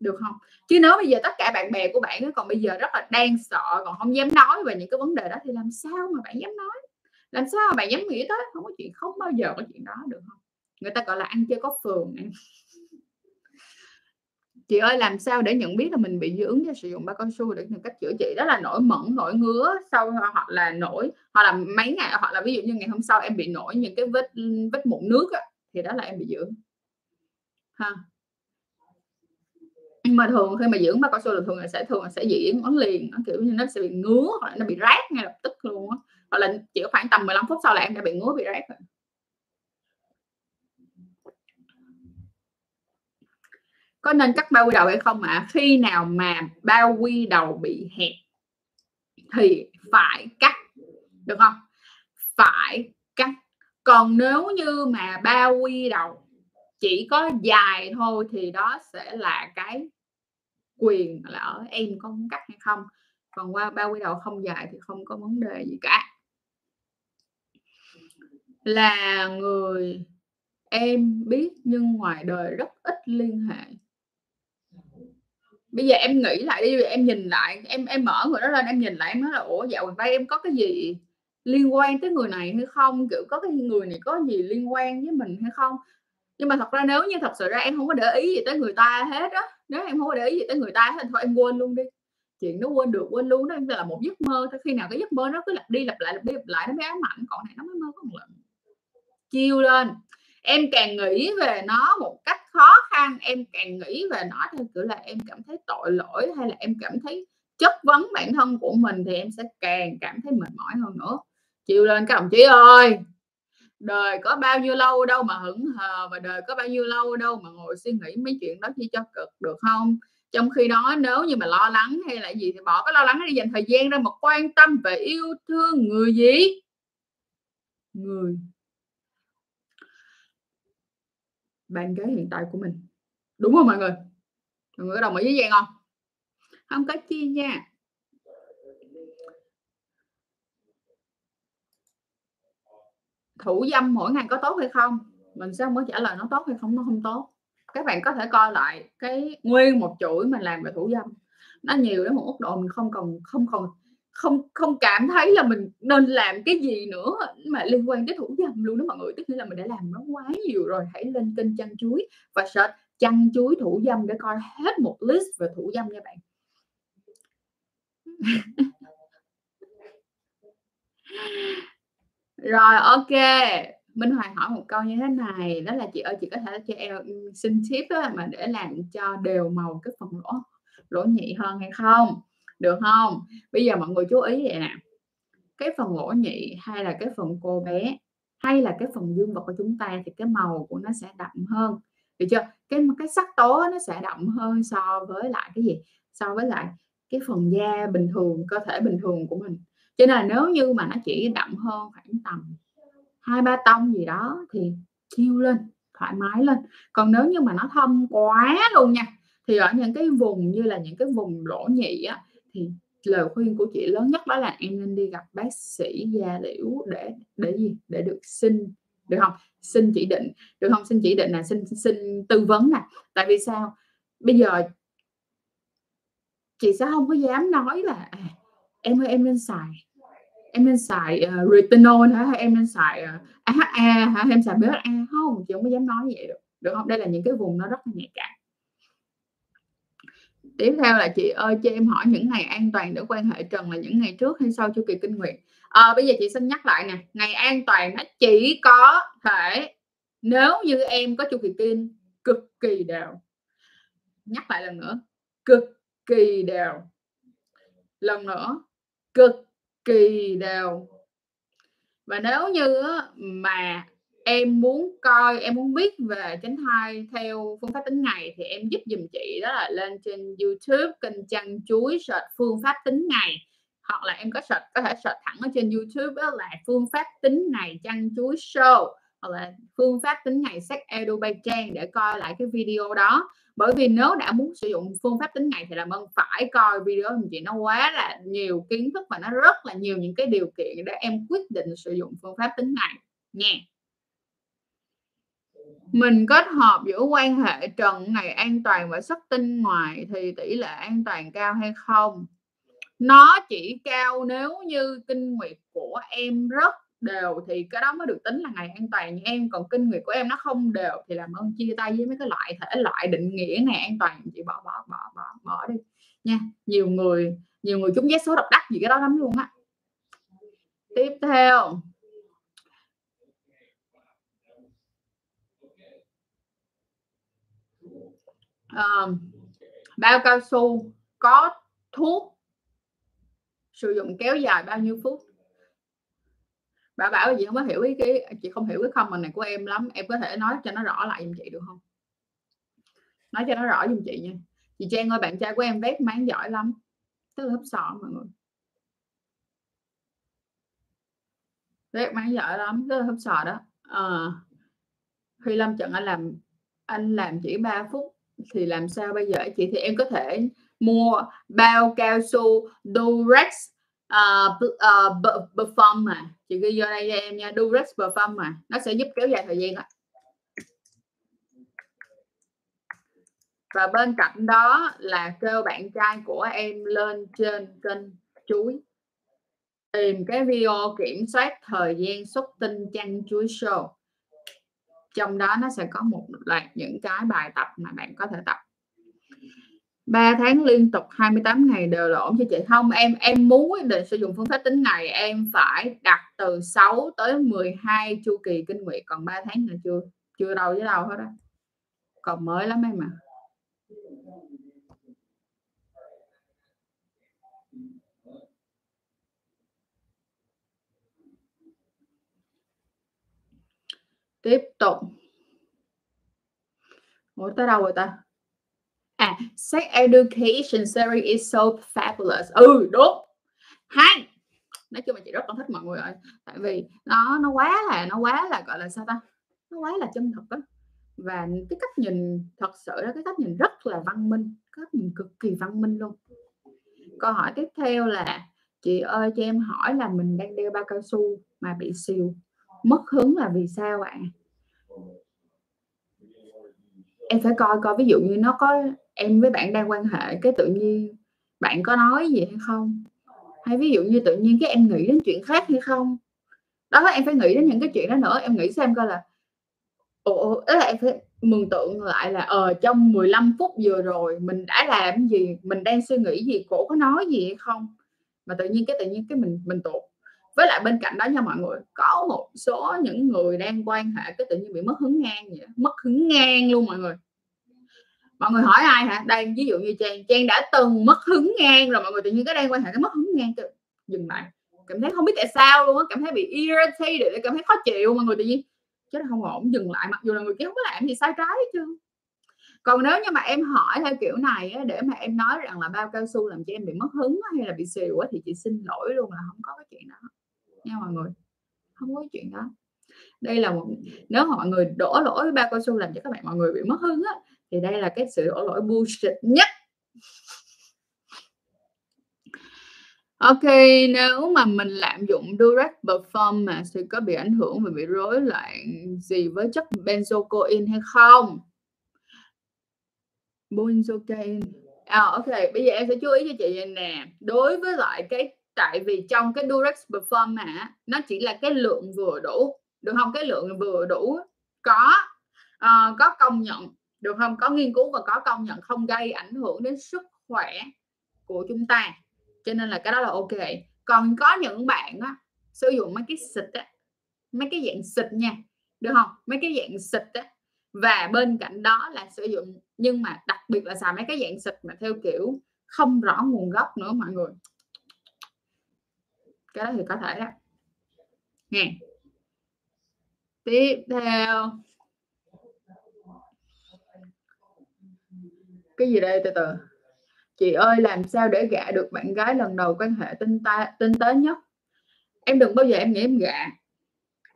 Được không? Chứ nếu bây giờ tất cả bạn bè của bạn còn bây giờ rất là đang sợ, còn không dám nói về những cái vấn đề đó, thì làm sao mà bạn dám nói? Làm sao mà bạn dám nghĩ tới? Không có chuyện, không bao giờ có chuyện đó, được không? Người ta gọi là ăn chơi có phường chị ơi làm sao để nhận biết là mình bị dị ứng do sử dụng bao cao su? Để tìm cách chữa trị. Đó là nổi mẩn nổi ngứa sau hoặc là nổi hoặc là mấy ngày hoặc là ví dụ như ngày hôm sau em bị nổi những cái vết vết mụn nước á, thì đó là em bị dị ứng. Ha. Nhưng mà thường khi mà dưỡng bao cao su là thường là sẽ thường là sẽ dị ứng liền nó kiểu như nó sẽ bị ngứa hoặc là nó bị rát ngay lập tức luôn á. Hoặc là chỉ khoảng tầm 15 phút sau là em đã bị ngứa bị rát rồi. Có nên cắt bao quy đầu hay không ạ? À? khi nào mà bao quy đầu bị hẹp thì phải cắt, được không? Phải cắt. Còn nếu như mà bao quy đầu chỉ có dài thôi thì đó sẽ là cái quyền là ở em có muốn cắt hay không. Còn qua bao quy đầu không dài thì không có vấn đề gì cả. Là người em biết nhưng ngoài đời rất ít liên hệ bây giờ em nghĩ lại đi, em nhìn lại, em em mở người đó lên, em nhìn lại, em nói là, ủa, dạo gần đây em có cái gì liên quan tới người này hay không? Kiểu, có cái người này có gì liên quan với mình hay không? Nhưng mà thật ra nếu như thật sự ra em không có để ý gì tới người ta hết á, nếu em không có để ý gì tới người ta hết thì thôi em quên luôn đi. Chuyện nó quên được, quên luôn đó là một giấc mơ thôi, khi nào cái giấc mơ nó cứ lặp đi lặp lại, lặp đi lặp lại nó mới ám ảnh, còn này nó mới mơ có một lần. Chiêu lên. Em càng nghĩ về nó một cách khó khăn, em càng nghĩ về nó theo kiểu là em cảm thấy tội lỗi hay là em cảm thấy chất vấn bản thân của mình thì em sẽ càng cảm thấy mệt mỏi hơn nữa. Chiều lên các đồng chí ơi, đời có bao nhiêu lâu đâu mà hững hờ và đời có bao nhiêu lâu đâu mà ngồi suy nghĩ mấy chuyện đó chỉ cho cực được không? Trong khi đó nếu như mà lo lắng hay là gì thì bỏ cái lo lắng đi dành thời gian ra một quan tâm về yêu thương người gì? Người. Bàn ghế hiện tại của mình. Đúng không mọi người? Mọi người có đồng ý với Giang không? Không có chi nha. Thủ dâm mỗi ngày có tốt hay không? Mình sẽ không có trả lời nó tốt hay không, nó không tốt. Các bạn có thể coi lại cái nguyên một chuỗi mình làm về thủ dâm. Nó nhiều đến một mức độ mình không còn không còn không không cảm thấy là mình nên làm cái gì nữa mà liên quan tới thủ dâm luôn đó mọi người. Tức nghĩa là mình đã làm nó quá nhiều rồi, hãy lên kênh chăn chuối và search chăn chuối thủ dâm để coi hết một list về thủ dâm nha bạn. Rồi, ok. Minh Hoàng hỏi một câu như thế này, đó là chị ơi, chị có thể cho em ừ, xin tip mà để làm cho đều màu cái phần lỗ lỗ nhị hơn hay không? Được không? Bây giờ mọi người chú ý vậy nè. Cái phần lỗ nhị hay là cái phần cô bé hay là cái phần dương vật của chúng ta thì cái màu của nó sẽ đậm hơn. Được chưa? Cái cái sắc tố nó sẽ đậm hơn so với lại cái gì? So với lại cái phần da bình thường, cơ thể bình thường của mình. Cho nên là nếu như mà nó chỉ đậm hơn khoảng tầm hai ba tông gì đó thì chiêu lên, thoải mái lên. Còn nếu như mà nó thâm quá luôn nha, thì ở những cái vùng như là những cái vùng lỗ nhị á thì lời khuyên của chị lớn nhất đó là em nên đi gặp bác sĩ da liễu để để gì? Để được xin được không? Xin chỉ định được không? Xin chỉ định là xin xin tư vấn nè. Tại vì sao? Bây giờ chị sẽ không có dám nói là à, em ơi em nên xài em nên xài uh, retinol hả? Hay em nên xài ờ, uh, AHA hả? Em xài BHA không chị không có dám nói vậy được được không? Đây là những cái vùng nó rất là nhạy cảm. Tiếp theo là chị ơi cho em hỏi những ngày an toàn để quan hệ trần là những ngày trước hay sau chu kỳ kinh nguyệt? À, bây giờ chị xin nhắc lại nè, ngày an toàn nó chỉ có thể nếu như em có chu kỳ kinh cực kỳ đều. Nhắc lại lần nữa, cực kỳ đều. Lần nữa, cực kỳ đều. Và nếu như mà em muốn coi, em muốn biết về tránh thai theo phương pháp tính ngày thì em giúp dùm chị đó là lên trên YouTube kênh chăn chuối search phương pháp tính ngày. Hoặc là em có search, có thể search thẳng ở trên YouTube đó là phương pháp tính ngày chăn chuối show. Hoặc là phương pháp tính ngày sách Edu Bay Trang để coi lại cái video đó. Bởi vì nếu đã muốn sử dụng phương pháp tính ngày thì làm ơn phải coi video của chị. Nó quá là nhiều kiến thức và nó rất là nhiều những cái điều kiện để em quyết định sử dụng phương pháp tính ngày nha mình kết hợp giữa quan hệ trần ngày an toàn và xuất tinh ngoài thì tỷ lệ an toàn cao hay không? Nó chỉ cao nếu như kinh nguyệt của em rất đều thì cái đó mới được tính là ngày an toàn. Em còn kinh nguyệt của em nó không đều thì làm ơn chia tay với mấy cái loại thể loại định nghĩa này an toàn. Chị bỏ bỏ bỏ bỏ bỏ đi nha. Nhiều người nhiều người chúng vé số độc đắc gì cái đó lắm luôn á. Tiếp theo. Uh, bao cao su có thuốc sử dụng kéo dài bao nhiêu phút? Bà bảo là chị không có hiểu ý cái chị không hiểu cái comment này của em lắm. Em có thể nói cho nó rõ lại giùm chị được không? Nói cho nó rõ giùm chị nha. Chị Trang ơi bạn trai của em vét máng giỏi lắm. Tức là hấp sọ mọi người. Vét máng giỏi lắm tức là hấp sọ đó. Ờ, à, khi lâm trận anh làm anh làm chỉ 3 phút thì làm sao bây giờ? Chị thì em có thể mua bao cao su Durex uh, uh, perform mà. Chị ghi vô đây cho em nha Durex perform mà. Nó sẽ giúp kéo dài thời gian ạ. Và bên cạnh đó là kêu bạn trai của em lên trên kênh chuối. Tìm cái video kiểm soát thời gian xuất tinh chăn chuối show trong đó nó sẽ có một loạt những cái bài tập mà bạn có thể tập. 3 tháng liên tục 28 ngày đều là ổn cho chị. Không, em em muốn quyết định sử dụng phương pháp tính này em phải đặt từ 6 tới 12 chu kỳ kinh nguyệt, còn 3 tháng là chưa chưa đâu với đâu hết á. Còn mới lắm em ạ à. Tiếp tục. Ủa, tới đâu rồi ta? À sex education series is so fabulous. Ừ đúng. Hay. Nói chung là chị rất là thích mọi người ơi tại vì nó nó quá là, nó quá là, gọi là sao ta? Nó quá là chân thật đó và cái cách nhìn, thật sự đó cái cách nhìn rất là văn minh. Cách nhìn cực kỳ văn minh luôn. Câu hỏi tiếp theo là, chị ơi, cho em hỏi là mình đang đeo bao cao su mà bị siêu mất hứng là vì sao ạ? Em phải coi coi ví dụ như nó có em với bạn đang quan hệ cái tự nhiên bạn có nói gì hay không? Hay ví dụ như tự nhiên cái em nghĩ đến chuyện khác hay không? Đó là em phải nghĩ đến những cái chuyện đó nữa, em nghĩ xem coi là, ồ đó là em phải mường tượng lại là ờ trong 15 phút vừa rồi mình đã làm gì, mình đang suy nghĩ gì, cổ có nói gì hay không? Mà tự nhiên cái tự nhiên cái mình mình tụt với lại bên cạnh đó nha mọi người có một số những người đang quan hệ cái tự nhiên bị mất hứng ngang vậy mất hứng ngang luôn mọi người. Mọi người hỏi ai hả? Đây ví dụ như trang trang đã từng mất hứng ngang rồi mọi người tự nhiên cái đang quan hệ cái mất hứng ngang dừng lại cảm thấy không biết tại sao luôn á cảm thấy bị irritated cảm thấy khó chịu mọi người tự nhiên. Chứ không ổn dừng lại mặc dù là người kia không có làm gì sai trái hết chứ còn nếu như mà em hỏi theo kiểu này á, để mà em nói rằng là bao cao su làm cho em bị mất hứng hay là bị xìu á, thì chị xin lỗi luôn là không có cái chuyện đó nha mọi người không có chuyện đó đây là một nếu mọi người đổ lỗi ba cao su làm cho các bạn mọi người bị mất hứng á, thì đây là cái sự đổ lỗi bullshit nhất Ok, nếu mà mình lạm dụng direct performance thì có bị ảnh hưởng và bị rối loạn gì với chất benzocaine hay không? Benzocaine. À, ok, bây giờ em sẽ chú ý cho chị nè. Đối với lại cái tại vì trong cái duress perform mà nó chỉ là cái lượng vừa đủ, được không? Cái lượng vừa đủ có uh, có công nhận được không? Có nghiên cứu và có công nhận không gây ảnh hưởng đến sức khỏe của chúng ta. Cho nên là cái đó là ok. Còn có những bạn á sử dụng mấy cái xịt á mấy cái dạng xịt nha được không? Mấy cái dạng xịt á. Và bên cạnh đó là sử dụng nhưng mà đặc biệt là xài mấy cái dạng xịt mà theo kiểu không rõ nguồn gốc nữa mọi người cái đó thì có thể đó nè. Tiếp theo. Cái gì đây, từ từ. Chị ơi, làm sao để gạ được bạn gái lần đầu quan hệ tinh ta, tinh tế nhất? Em đừng bao giờ em nghĩ em gạ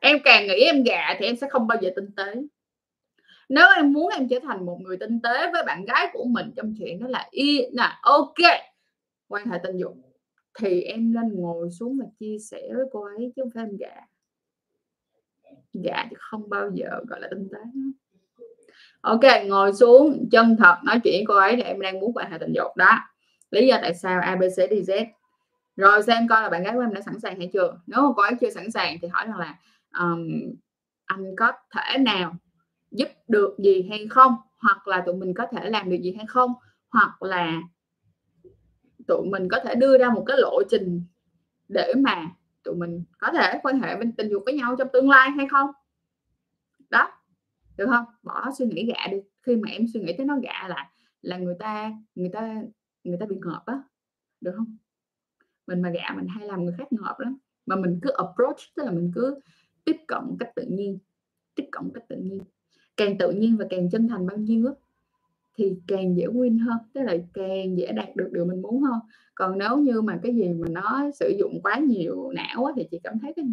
em càng nghĩ em gạ thì em sẽ không bao giờ tinh tế. Nếu em muốn em trở thành một người tinh tế với bạn gái của mình trong chuyện đó là y là ok. Quan hệ tình dục thì em nên ngồi xuống và chia sẻ với cô ấy chứ không phải em gạ. Gạ chứ không bao giờ gọi là tinh tế ok ngồi xuống chân thật nói chuyện với cô ấy thì em đang muốn quan hệ tình dục đó. Lý do tại sao abc z. Rồi xem coi là bạn gái của em đã sẵn sàng hay chưa. Nếu mà cô ấy chưa sẵn sàng thì hỏi rằng là um, anh có thể nào giúp được gì hay không? Hoặc là tụi mình có thể làm được gì hay không? Hoặc là tụi mình có thể đưa ra một cái lộ trình để mà tụi mình có thể quan hệ bên tình dục với nhau trong tương lai hay không? Đó, được không? Bỏ suy nghĩ gạ đi. Khi mà em suy nghĩ tới nó gạ là là người ta người ta người ta bị ngợp á, được không? Mình mà gạ mình hay làm người khác ngợp lắm. Mà mình cứ approach, tức là mình cứ tiếp cận cách tự nhiên, tiếp cận cách tự nhiên. Càng tự nhiên và càng chân thành bao nhiêu á thì càng dễ win hơn tức là càng dễ đạt được điều mình muốn hơn. Còn nếu như mà cái gì mà nó sử dụng quá nhiều não á, thì chị cảm thấy cái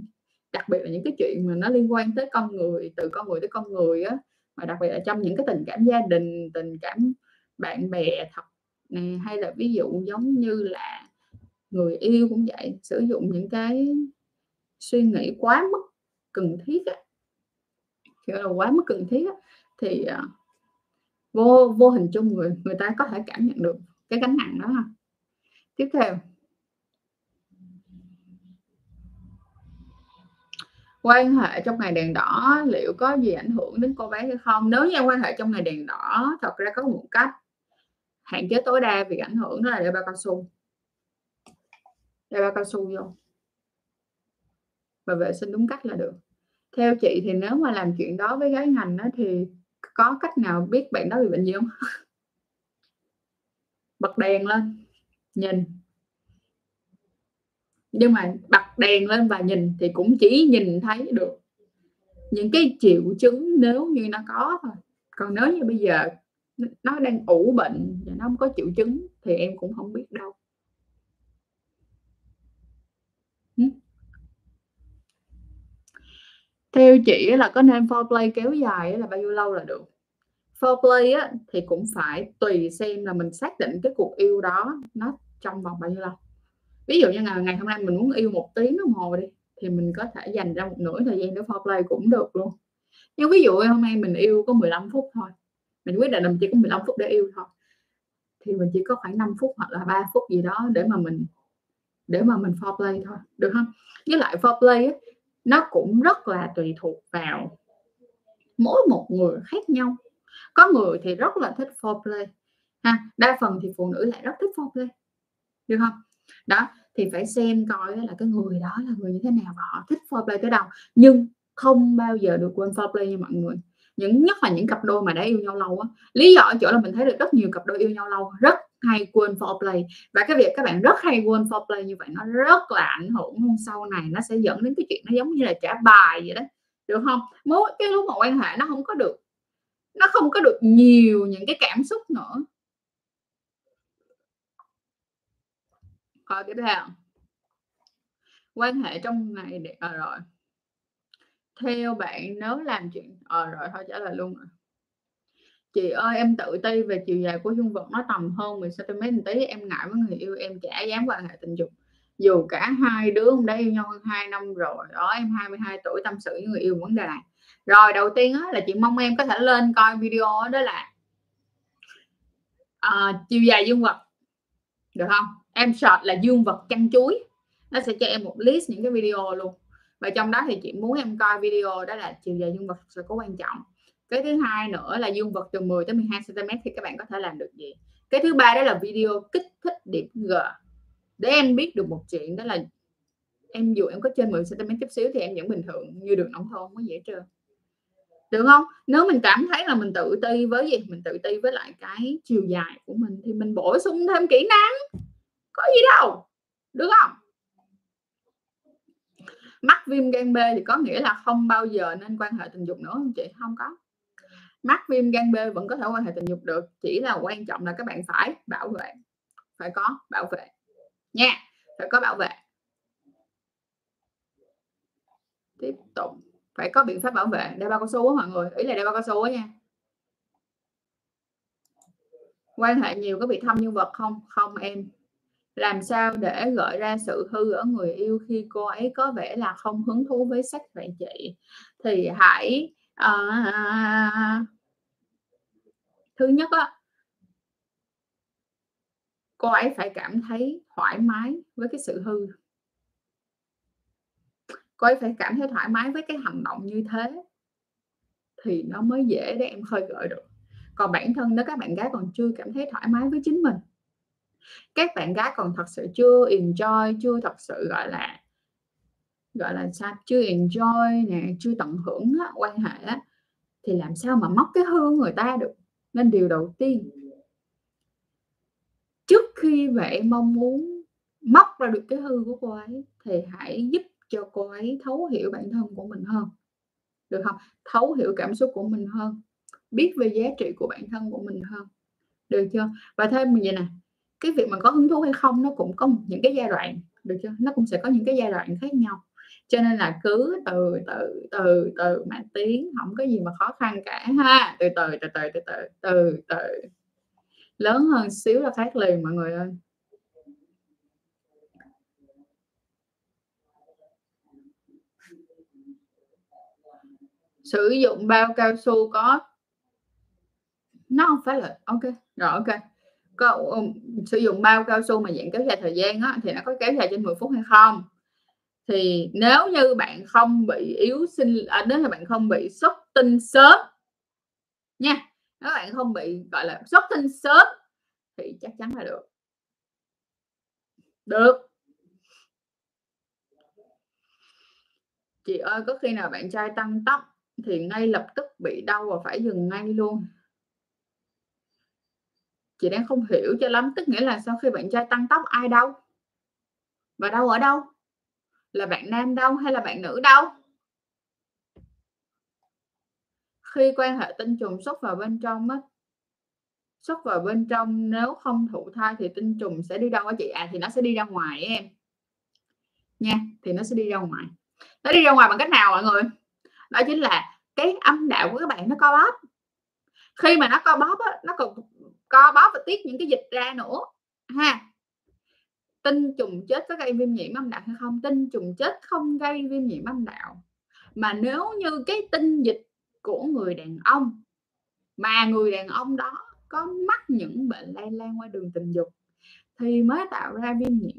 đặc biệt là những cái chuyện mà nó liên quan tới con người từ con người tới con người á mà đặc biệt là trong những cái tình cảm gia đình tình cảm bạn bè thật này hay là ví dụ giống như là người yêu cũng vậy sử dụng những cái suy nghĩ quá mức cần thiết á kiểu là quá mức cần thiết á, thì uh, vô vô hình chung người người ta có thể cảm nhận được cái gánh nặng đó tiếp theo. Quan hệ trong ngày đèn đỏ liệu có gì ảnh hưởng đến cô bé hay không? Nếu như quan hệ trong ngày đèn đỏ, thật ra có một cách. Hạn chế tối đa việc ảnh hưởng đó là đeo bao cao su. Đeo bao cao su vô. Và vệ sinh đúng cách là được. Theo chị thì nếu mà làm chuyện đó với gái ngành đó thì có cách nào biết bạn đó bị bệnh gì không? Bật đèn lên, nhìn. Nhưng mà bật đèn lên và nhìn thì cũng chỉ nhìn thấy được những cái triệu chứng nếu như nó có thôi. Còn nếu như bây giờ nó đang ủ bệnh và nó không có triệu chứng thì em cũng không biết đâu. Theo chị là có nên foreplay kéo dài là bao nhiêu lâu là được? Foreplay á, thì cũng phải tùy xem là mình xác định cái cuộc yêu đó nó trong vòng bao nhiêu lâu. Ví dụ như ngày, ngày hôm nay mình muốn yêu một tiếng đồng hồ đi thì mình có thể dành ra một nửa thời gian để foreplay cũng được luôn. Nhưng ví dụ hôm nay mình yêu có 15 phút thôi mình quyết định là mình chỉ có 15 phút để yêu thôi thì mình chỉ có khoảng 5 phút hoặc là 3 phút gì đó để mà mình để mà mình foreplay thôi được không? Với lại foreplay á, nó cũng rất là tùy thuộc vào mỗi một người khác nhau. Có người thì rất là thích foreplay, ha, đa phần thì phụ nữ lại rất thích foreplay, được không? Đó, thì phải xem coi là cái người đó là người như thế nào và họ thích foreplay tới đâu. Nhưng không bao giờ được quên foreplay nha mọi người. Những, nhất là những cặp đôi mà đã yêu nhau lâu á. Lý do ở chỗ là mình thấy được rất nhiều cặp đôi yêu nhau lâu, rất hay quên foreplay. Và cái việc các bạn rất hay quên foreplay như vậy nó rất là ảnh hưởng sau này nó sẽ dẫn đến cái chuyện nó giống như là trả bài vậy đó được không? Mỗi cái lúc mà quan hệ nó không có được nó không có được nhiều những cái cảm xúc nữa. Coi tiếp theo. Quan hệ trong ngày để à, rồi. Theo bạn nếu làm chuyện ờ rồi thôi trả lời luôn rồi chị ơi em tự ti về chiều dài của dương vật nó tầm hơn 10 cm tí em ngại với người yêu em chả dám quan hệ tình dục. Dù cả hai đứa hôm đã yêu nhau hơn 2 năm rồi đó em 22 tuổi tâm sự với người yêu vấn đề này. Rồi đầu tiên á, là chị mong em có thể lên coi video đó là uh, chiều dài dương vật được không? Em search là dương vật chăn chuối. Nó sẽ cho em một list những cái video luôn. Và trong đó thì chị muốn em coi video đó là chiều dài dương vật sẽ có quan trọng cái thứ hai nữa là dương vật từ 10 tới 12 cm thì các bạn có thể làm được gì? Cái thứ ba đó là video kích thích điểm g. Để em biết được một chuyện đó là em dù em có trên 10 cm chút xíu thì em vẫn bình thường, như đường nông thôn có dễ chưa được không? Nếu mình cảm thấy là mình tự ti với gì? Mình tự ti với lại cái chiều dài của mình thì mình bổ sung thêm kỹ năng. Có gì đâu. Được không? Mắc viêm gan B thì có nghĩa là không bao giờ nên quan hệ tình dục nữa không chị? Không có mắc viêm gan B vẫn có thể quan hệ tình dục được chỉ là quan trọng là các bạn phải bảo vệ phải có bảo vệ. Nha phải có bảo vệ. Tiếp tục phải có biện pháp bảo vệ. Đeo bao cao su á mọi người ý là đeo bao cao su á nha. Quan hệ nhiều có bị thâm nhân vật không? Không em. Làm sao để gợi ra sự hư ở người yêu khi cô ấy có vẻ là không hứng thú với sách vậy chị? Thì hãy uh, thứ nhất á cô ấy phải cảm thấy thoải mái với cái sự hư. Cô ấy phải cảm thấy thoải mái với cái hành động như thế thì nó mới dễ để em khơi gợi được. Còn bản thân đó các bạn gái còn chưa cảm thấy thoải mái với chính mình. Các bạn gái còn thật sự chưa enjoy chưa thật sự gọi là gọi là sao chưa enjoy nè chưa tận hưởng á, quan hệ á, thì làm sao mà móc cái hương người ta được? Nên điều đầu tiên, trước khi vậy mong muốn móc ra được cái hư của cô ấy, thì hãy giúp cho cô ấy thấu hiểu bản thân của mình hơn. Được không? Thấu hiểu cảm xúc của mình hơn. Biết về giá trị của bản thân của mình hơn. Được chưa? Và thêm như vậy nè, cái việc mà có hứng thú hay không, nó cũng có những cái giai đoạn. Được chưa? Nó cũng sẽ có những cái giai đoạn khác nhau cho nên là cứ từ từ từ từ mà tiến không có gì mà khó khăn cả ha. Từ từ từ từ từ từ từ từ. Lớn hơn xíu là khác liền mọi người ơi. Sử dụng bao cao su có. Nó không phải là ok rồi ok. Có um, sử dụng bao cao su mà dạng kéo dài thời gian á, thì nó có kéo dài trên 10 phút hay không? Thì nếu như bạn không bị yếu sinh à, nếu như bạn không bị xuất tinh sớm nha nếu bạn không bị gọi là xuất tinh sớm thì chắc chắn là được. Được. Chị ơi có khi nào bạn trai tăng tốc thì ngay lập tức bị đau và phải dừng ngay luôn? Chị đang không hiểu cho lắm tức nghĩa là sau khi bạn trai tăng tốc ai đâu và đâu ở đâu? Là bạn nam đâu hay là bạn nữ đâu? Khi quan hệ tinh trùng xuất vào bên trong á xuất vào bên trong nếu không thụ thai thì tinh trùng sẽ đi đâu á chị? À thì nó sẽ đi ra ngoài em. Nha thì nó sẽ đi ra ngoài. Nó đi ra ngoài bằng cách nào mọi người? Đó chính là cái âm đạo của các bạn nó co bóp. Khi mà nó co bóp á, nó còn co bóp và tiết những cái dịch ra nữa ha tinh trùng chết có gây viêm nhiễm âm đạo hay không? Tinh trùng chết không gây viêm nhiễm âm đạo. Mà nếu như cái tinh dịch của người đàn ông, mà người đàn ông đó có mắc những bệnh lây lan qua đường tình dục thì mới tạo ra viêm nhiễm.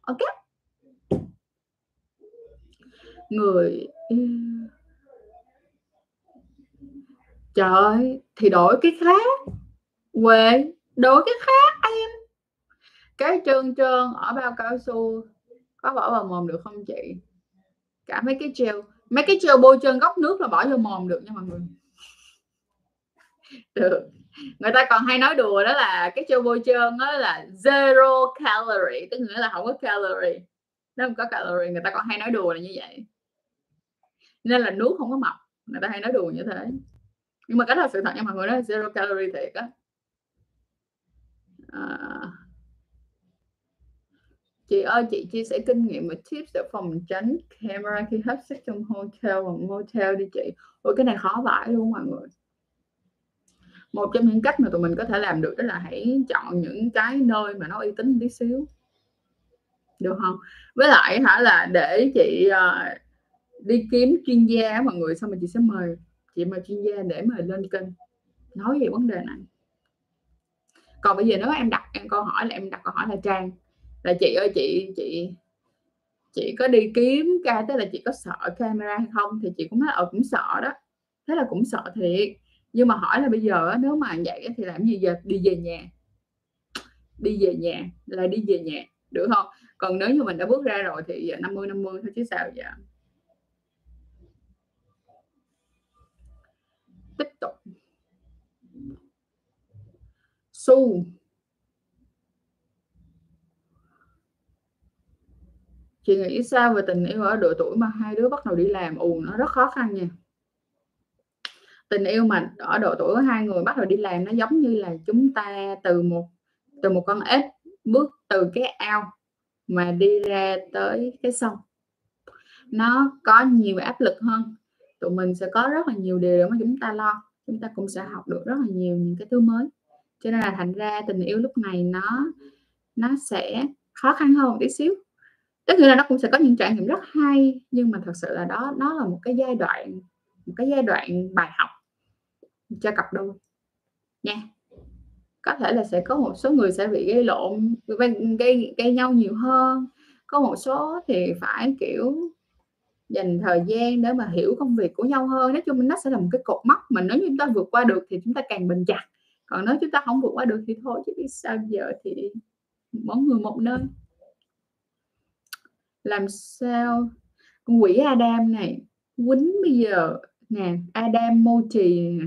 Ok. Người ừ, trời ơi, thì đổi cái khác. Quê đổi cái khác, em cái trơn trơn ở bao cao su có bỏ vào mồm được không chị? Cả mấy cái gel mấy cái gel bôi trơn góc nước là bỏ vô mồm được nha mọi người. Được. Người ta còn hay nói đùa đó là cái gel bôi trơn đó là zero calorie tức nghĩa là không có calorie. Nó không có calorie người ta còn hay nói đùa là như vậy. Nên là nước không có mập người ta hay nói đùa như thế. Nhưng mà cái là sự thật nha mọi người đó zero calorie thiệt á. À, chị ơi chị chia sẻ kinh nghiệm và tips để phòng tránh camera khi hấp sex trong hotel và motel đi chị. Ôi cái này khó vãi luôn mọi người. Một trong những cách mà tụi mình có thể làm được đó là hãy chọn những cái nơi mà nó uy tín tí xíu. Được không? Với lại hả là để chị uh, đi kiếm chuyên gia mọi người xong rồi chị sẽ mời chị mời chuyên gia để mời lên kênh nói về vấn đề này. Còn bây giờ nếu em đặt em câu hỏi là em đặt câu hỏi là trang là chị ơi chị chị chị có đi kiếm ca tức là chị có sợ camera hay không thì chị cũng nói ờ, cũng sợ đó. Thế là cũng sợ thiệt. Nhưng mà hỏi là bây giờ nếu mà vậy thì làm gì giờ? Đi về nhà. Đi về nhà là đi về nhà được không? Còn nếu như mình đã bước ra rồi thì 50 50 thôi chứ sao vậy tiếp tục. Su. Chị nghĩ sao về tình yêu ở độ tuổi mà hai đứa bắt đầu đi làm ù nó rất khó khăn nha. Tình yêu mà ở độ tuổi của hai người bắt đầu đi làm nó giống như là chúng ta từ một từ một con ếch bước từ cái ao mà đi ra tới cái sông. Nó có nhiều áp lực hơn. Tụi mình sẽ có rất là nhiều điều để mà chúng ta lo, chúng ta cũng sẽ học được rất là nhiều những cái thứ mới. Cho nên là thành ra tình yêu lúc này nó nó sẽ khó khăn hơn một tí xíu tất nhiên là nó cũng sẽ có những trải nghiệm rất hay, nhưng mà thật sự là đó, nó là một cái giai đoạn, một cái giai đoạn bài học cho cặp đôi. Nha. Có thể là sẽ có một số người sẽ bị gây lộn, gây gây nhau nhiều hơn. Có một số thì phải, kiểu, dành thời gian để mà hiểu công việc của nhau hơn. Nói chung nó sẽ là một cái cột mốc mà nếu như chúng ta vượt qua được thì chúng ta càng bình chặt. Còn nếu chúng ta không vượt qua được thì thôi, chứ biết sao giờ thì mỗi người một nơi làm sao? Con quỷ Adam này, quýnh bây giờ nè, Adam mô trì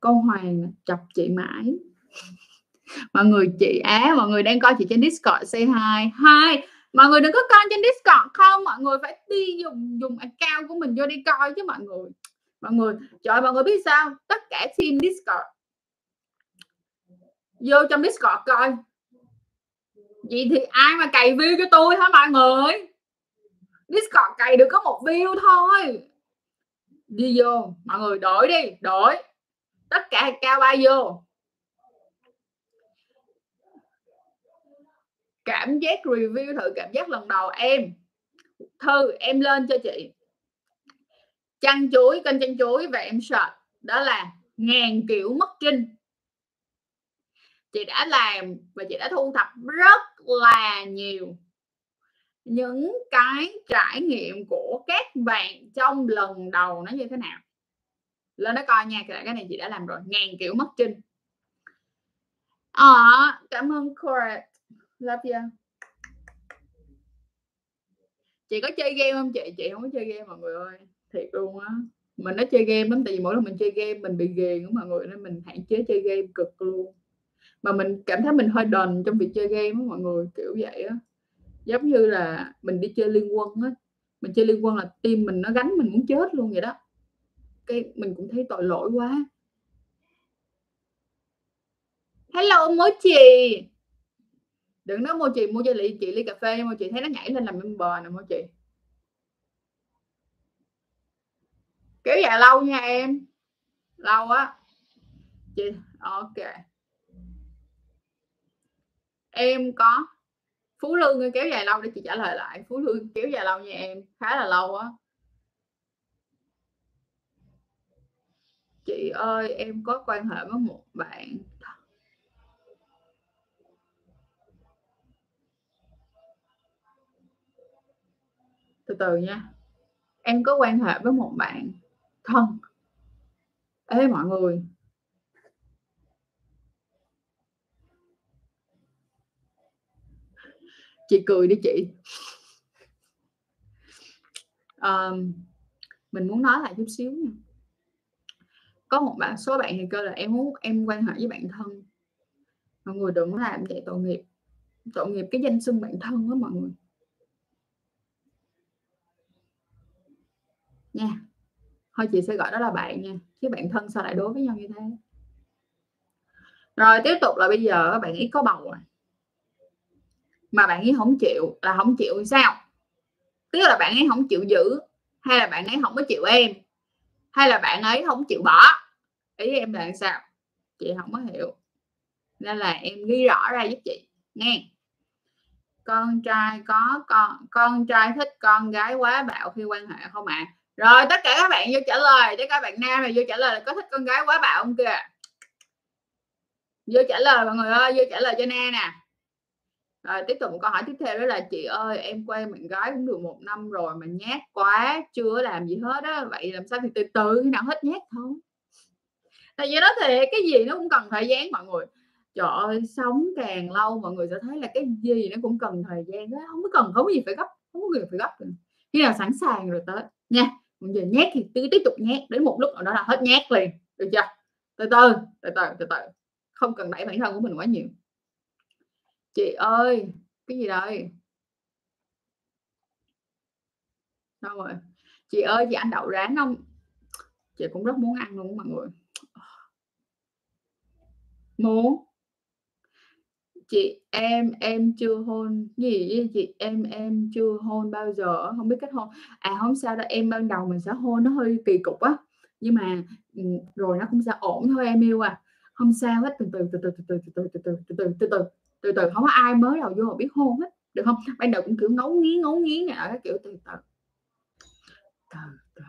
con Hoàng chọc chị mãi. Mọi người chị Á mọi người đang coi chị trên Discord, say hi. Hi, mọi người đừng có coi trên Discord không? Mọi người phải đi dùng dùng account của mình vô đi coi chứ mọi người. Mọi người, trời mọi người biết sao? Tất cả team Discord. Vô trong Discord coi vậy thì ai mà cày view cho tôi hả mọi người? Discord cày được có một view thôi. Đi vô, mọi người đổi đi, đổi. Tất cả cao bay vô. Cảm giác review thử cảm giác lần đầu em. Thư, em lên cho chị. Chăn chuối, kênh chăn chuối và em sợ đó là ngàn kiểu mất trinh chị đã làm và chị đã thu thập rất là nhiều những cái trải nghiệm của các bạn trong lần đầu nó như thế nào. Lên đó coi nha cái này chị đã làm rồi ngàn kiểu mất trinh. À, cảm ơn correct love you chị có chơi game không chị? Chị không có chơi game mọi người ơi thiệt luôn á. Mình nó chơi game lắm tại vì mỗi lần mình chơi game mình bị ghiền của mọi người nên mình hạn chế chơi game cực luôn mà mình cảm thấy mình hơi đần trong việc chơi game á mọi người, kiểu vậy á. Giống như là mình đi chơi liên quân á. Mình chơi liên quân là tim mình nó gánh mình muốn chết luôn vậy đó. Cái mình cũng thấy tội lỗi quá. Hello mối chị đừng nói mua chị mua cho chị chị ly cà phê nhưng chị thấy nó nhảy lên làm member nè mua chị kéo dài lâu nha em. Lâu á. Chị, ok em có. Phú lương kéo dài lâu để chị trả lời lại. Phú lương kéo dài lâu như em, khá là lâu á. Chị ơi, em có quan hệ với một bạn từ từ nha. Em có quan hệ với một bạn thân. Ê, mọi người. Chị cười đi chị. Um, mình muốn nói lại chút xíu nha. Có một bạn số bạn thì kêu là em muốn em quan hệ với bạn thân. Mọi người đừng làm vậy tội nghiệp. Tội nghiệp cái danh xưng bạn thân đó mọi người. Nha thôi chị sẽ gọi đó là bạn nha chứ bạn thân sao lại đối với nhau như thế? Rồi tiếp tục là bây giờ các bạn ít có bầu rồi mà bạn ấy không chịu là không chịu sao? Tức là bạn ấy không chịu giữ, hay là bạn ấy không có chịu em hay là bạn ấy không chịu bỏ? Ý em là sao? Chị không có hiểu. Nên là em ghi rõ ra giúp chị, nghe. Con trai có con con trai thích con gái quá bạo khi quan hệ không ạ? À? rồi, tất cả các bạn vô trả lời, tất các bạn nam này vô trả lời là có thích con gái quá bạo không kìa? Vô trả lời, mọi người ơi, vô trả lời cho na nè rồi tiếp tục một câu hỏi tiếp theo đó là, chị ơi, em quen bạn gái cũng được một năm rồi mà nhát quá, chưa làm gì hết á, vậy làm sao thì từ từ khi nào hết nhát không tại vì đó thì cái gì nó cũng cần thời gian mọi người. Trời ơi, sống càng lâu mọi người sẽ thấy là cái gì nó cũng cần thời gian đó không có cần, không có gì phải gấp, không có gì phải gấp khi nào sẵn sàng rồi tới. Nha, bây giờ nhét thì cứ tiếp tục nhét đến một lúc nào đó là hết nhét liền, được chưa? Từ từ từ từ từ từ. Không cần đẩy bản thân của mình quá nhiều chị ơi, cái gì đây? Đâu rồi chị ơi, chị ăn đậu rán không? Chị cũng rất muốn ăn luôn mọi người. Muốn. Chị, em em chưa hôn. Gì chị, em em chưa hôn bao giờ không biết kết hôn. À không sao đâu, em ban đầu mình sẽ hôn nó hơi kỳ cục á. Nhưng mà ừ, rồi nó cũng sẽ ổn thôi, em yêu à. Không sao hết từ từ từ từ từ từ từ từ từ từ từ từ từ từ, không có ai mới đầu vô mà biết hôn hết được không? Ban đầu cũng kiểu ngấu nghiến ngấu nghiến ở cái kiểu từ từ. Từ từ.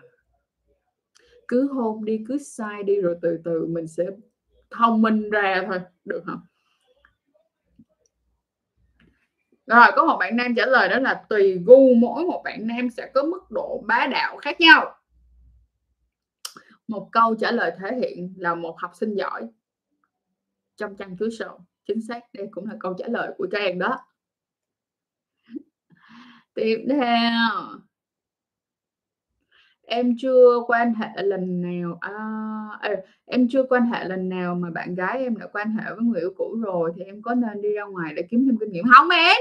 Cứ hôn đi, cứ sai đi, rồi từ từ mình sẽ thông minh ra thôi, được không? Rồi, có một bạn nam trả lời đó là tùy gu, mỗi một bạn nam sẽ có mức độ bá đạo khác nhau. Một câu trả lời thể hiện là một học sinh giỏi trong trang chuối sầu chính xác đây cũng là câu trả lời của trang đó. Tiếp theo. Em chưa quan hệ lần nào à, à, em chưa quan hệ lần nào mà bạn gái em đã quan hệ với người yêu cũ rồi thì em có nên đi ra ngoài để kiếm thêm kinh nghiệm không em?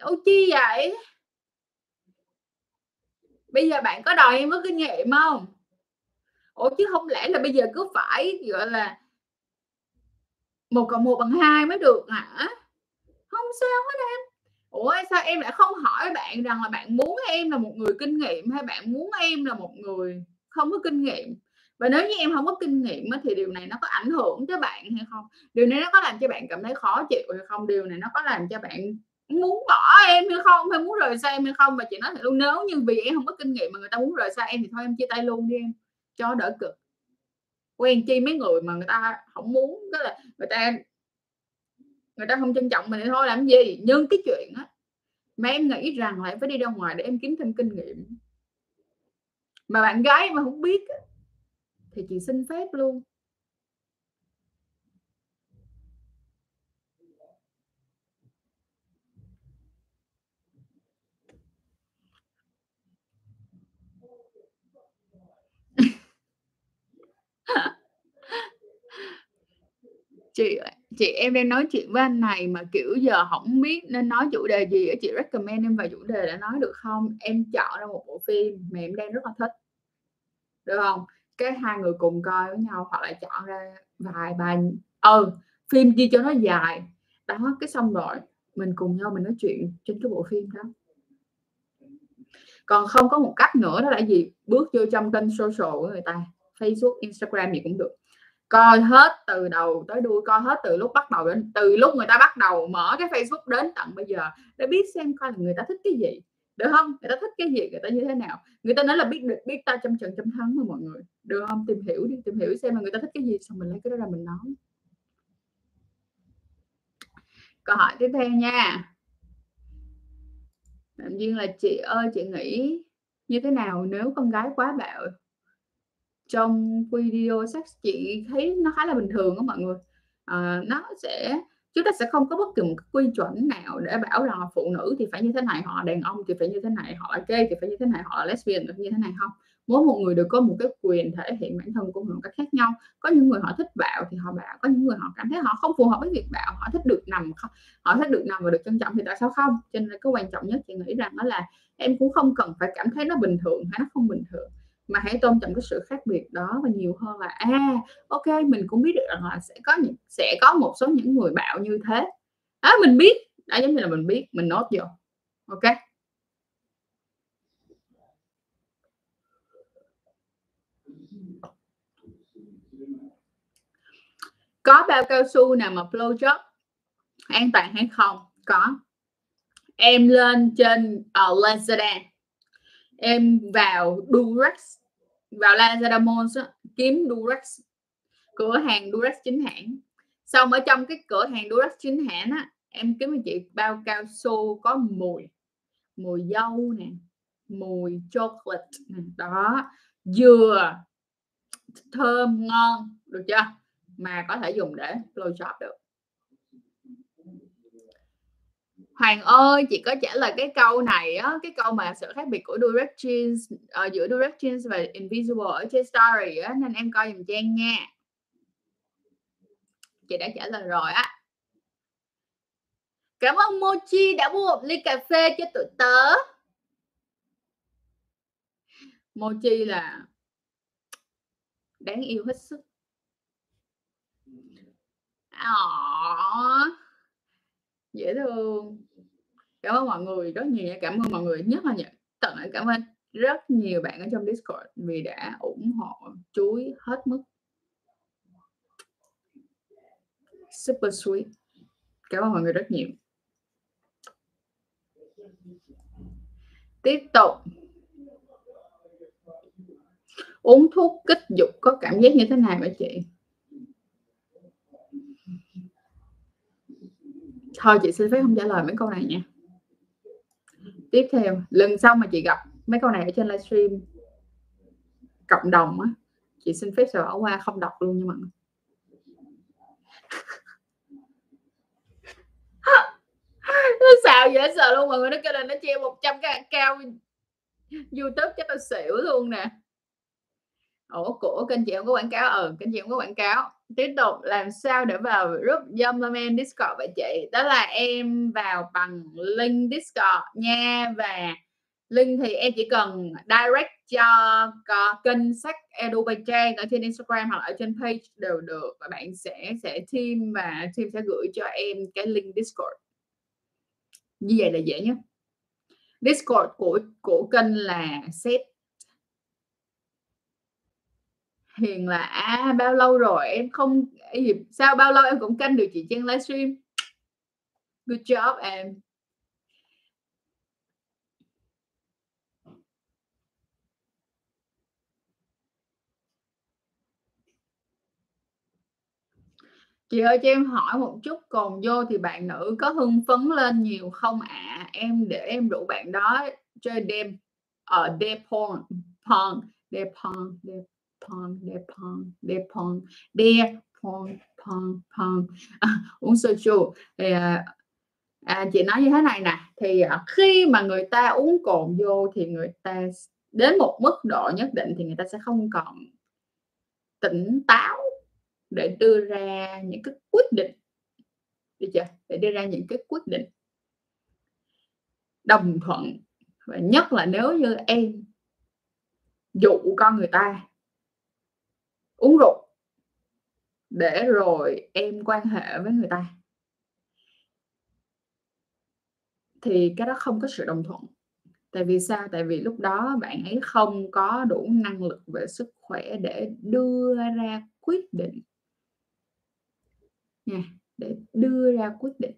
Ô chi vậy? Bây giờ bạn có đòi em có kinh nghiệm không? Ủa chứ không lẽ là bây giờ cứ phải gọi là một cộng một bằng hai mới được hả? Không sao hết em. Ủa sao em lại không hỏi bạn rằng là bạn muốn em là một người kinh nghiệm hay bạn muốn em là một người không có kinh nghiệm? Và nếu như em không có kinh nghiệm thì điều này nó có ảnh hưởng tới bạn hay không? Điều này nó có làm cho bạn cảm thấy khó chịu hay không? Điều này nó có làm cho bạn muốn bỏ em hay không? Hay muốn rời xa em hay không? Và chị nói thật luôn, nếu như vì em không có kinh nghiệm mà người ta muốn rời xa em thì thôi em chia tay luôn đi em. Cho đỡ cực quen chi mấy người mà người ta không muốn cái là người ta người ta không trân trọng mình thì thôi, làm gì? Nhưng cái chuyện á, mà em nghĩ rằng là em phải đi ra ngoài để em kiếm thêm kinh nghiệm. Mà bạn gái mà không biết thì chị xin phép luôn. Chị chị em đang nói chuyện với anh này mà, kiểu, giờ không biết nên nói chủ đề gì chị recommend em vài chủ đề đã nói được không? Em chọn ra một bộ phim mà em đang rất là thích. Được không? Cái hai người cùng coi với nhau hoặc là chọn ra vài bài ừ phim chi cho nó dài. Đó, cái xong rồi, mình cùng nhau mình nói chuyện trên cái bộ phim đó. Còn không có một cách nữa đó là gì? Bước vô trong kênh social của người ta, Facebook, Instagram gì cũng được coi hết từ đầu tới đuôi, coi hết từ lúc bắt đầu đến, từ lúc người ta bắt đầu mở cái Facebook đến tận bây giờ, để biết xem coi là người ta thích cái gì, được không? Người ta thích cái gì, người ta như thế nào? Người ta nói là biết được, biết ta trong trận trăm thắng mà mọi người, được không? Tìm hiểu đi, tìm hiểu xem là người ta thích cái gì, xong mình lấy cái đó ra mình nói. Câu hỏi tiếp theo nha. Phạm Duyên là, chị ơi, chị nghĩ như thế nào nếu con gái quá bạo? Trong video sex chị thấy nó khá là bình thường đó mọi người. À, nó sẽ chúng ta sẽ không có bất kỳ một quy chuẩn nào để bảo rằng phụ nữ thì phải như thế này họ đàn ông thì phải như thế này họ là gay thì phải như thế này họ là lesbian thì như thế này không? Mỗi một người đều có một cái quyền thể hiện bản thân của mình một cách khác nhau. Có những người họ thích bạo thì họ bạo có những người họ cảm thấy họ không phù hợp với việc bạo họ thích được nằm họ thích được nằm và được trân trọng thì tại sao không? Cho nên cái quan trọng nhất chị nghĩ rằng đó là em cũng không cần phải cảm thấy nó bình thường hay nó không bình thường mà hãy tôn trọng cái sự khác biệt đó và nhiều hơn là à ok mình cũng biết được rằng là sẽ có những sẽ có một số những người bạo như thế. Đó mình biết đó giống như là mình biết mình nốt vô ok? Có bao cao su nào mà flow job? An toàn hay không? Có. Em lên trên uh, Lazada. Em vào Durex vào Lazada Mall kiếm Durex, cửa hàng Durex chính hãng. Xong ở trong cái cửa hàng Durex chính hãng á, em kiếm cho chị bao cao su có mùi. Mùi dâu nè, mùi chocolate nè, đó. Dừa, thơm ngon, được chưa? Mà có thể dùng để blow job được. Hoàng ơi, chị có trả lời cái câu này á, cái câu mà sự khác biệt của direct jeans uh, ờ, giữa direct jeans và invisible ở trên story á, nên em coi dùm Trang nha. Chị đã trả lời rồi á. Cảm ơn Mochi đã mua một ly cà phê cho tụi tớ. Mochi là đáng yêu hết sức. Aww. Dễ thương cảm ơn mọi người rất nhiều cảm ơn mọi người nhất là nhận tận cảm ơn rất nhiều bạn ở trong Discord vì đã ủng hộ, chuối hết mức. Super sweet. Cảm ơn mọi người rất nhiều. Tiếp tục. Uống thuốc kích dục có cảm giác như thế nào vậy chị? Thôi chị xin phép không trả lời mấy câu này nha tiếp theo, lần sau mà chị gặp mấy câu này ở trên livestream, cộng đồng á, chị xin phép sẽ bỏ qua không đọc luôn nha mọi người. Nó xào dễ sợ luôn, mọi người nó kêu là nó treo 100 cái cao youtube cho tao xỉu luôn nè ủa, của kênh chị không có quảng cáo. Ừ kênh chị không có quảng cáo. Tiếp tục, làm sao để vào group Yummerman Discord vậy chị? Đó là em vào bằng link Discord nha. Và link thì em chỉ cần direct cho kênh sách Edu by Trang ở trên Instagram hoặc ở trên page đều được. Và bạn sẽ sẽ team và team sẽ gửi cho em cái link Discord. Như vậy là dễ nhé Discord của của kênh là set hiền là à bao lâu rồi em không gì sao bao lâu em cũng canh được chị Trang livestream good job em Chị ơi cho em hỏi một chút còn vô thì bạn nữ có hưng phấn lên nhiều không ạ? À? Em để em rủ bạn đó chơi đêm ở uh, Depon Pong Depon Depon pong de pong de pong de pong pong pong à, uống soju thì à, à, chị nói như thế này nè. Thì à, khi mà người ta uống cồn vô thì người ta đến một mức độ nhất định thì người ta sẽ không còn tỉnh táo để đưa ra những cái quyết định. Được chưa? Để đưa ra những cái quyết định đồng thuận. Và nhất là nếu như em dụ con người ta uống rượu. Để rồi em quan hệ với người ta. Thì cái đó không có sự đồng thuận. Tại vì sao? Tại vì lúc đó bạn ấy không có đủ năng lực về sức khỏe để đưa ra quyết định. Nha, để đưa ra quyết định.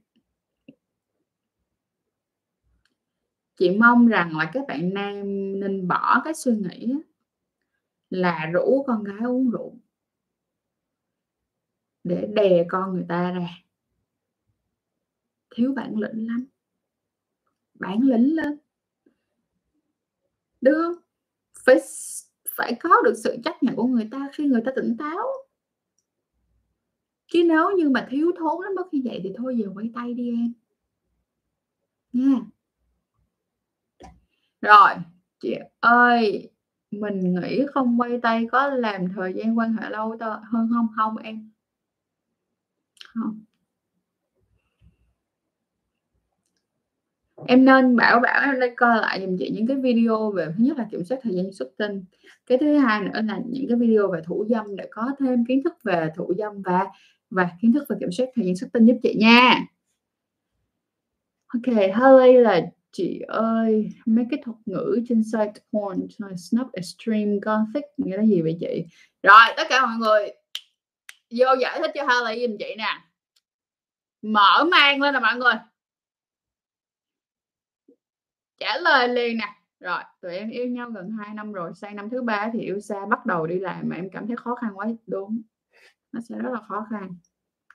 Chị mong rằng là các bạn nam nên bỏ cái suy nghĩ là rủ con gái uống rượu để đè con người ta ra. Thiếu bản lĩnh lắm. Bản lĩnh lên. Được không? Phải phải có được sự chấp nhận của người ta khi người ta tỉnh táo. Chứ nếu như mà thiếu thốn lắm bất như vậy thì thôi giờ quay tay đi em. Nha. Rồi, chị ơi mình nghĩ không quay tay có làm thời gian quan hệ lâu hơn không Hông em. Hông. Em nên bảo bảo em nên coi lại giùm chị những cái video về thứ nhất là kiểm soát thời gian xuất tinh, cái thứ hai nữa là những cái video về thủ dâm để có thêm kiến thức về thủ dâm và và kiến thức về kiểm soát thời gian xuất tinh giúp chị nha. OK, Holly là Chị ơi, mấy cái thuật ngữ trên site porn Snap Extreme Gothic nghĩa là gì vậy chị? Rồi, tất cả mọi người vô giải thích cho Harley giùm chị nè. Mở mang lên nè mọi người. Trả lời liền nè. Rồi, tụi em yêu nhau gần 2 năm rồi, sang năm thứ ba thì yêu xa bắt đầu đi làm mà em cảm thấy khó khăn quá đúng. Nó sẽ rất là khó khăn.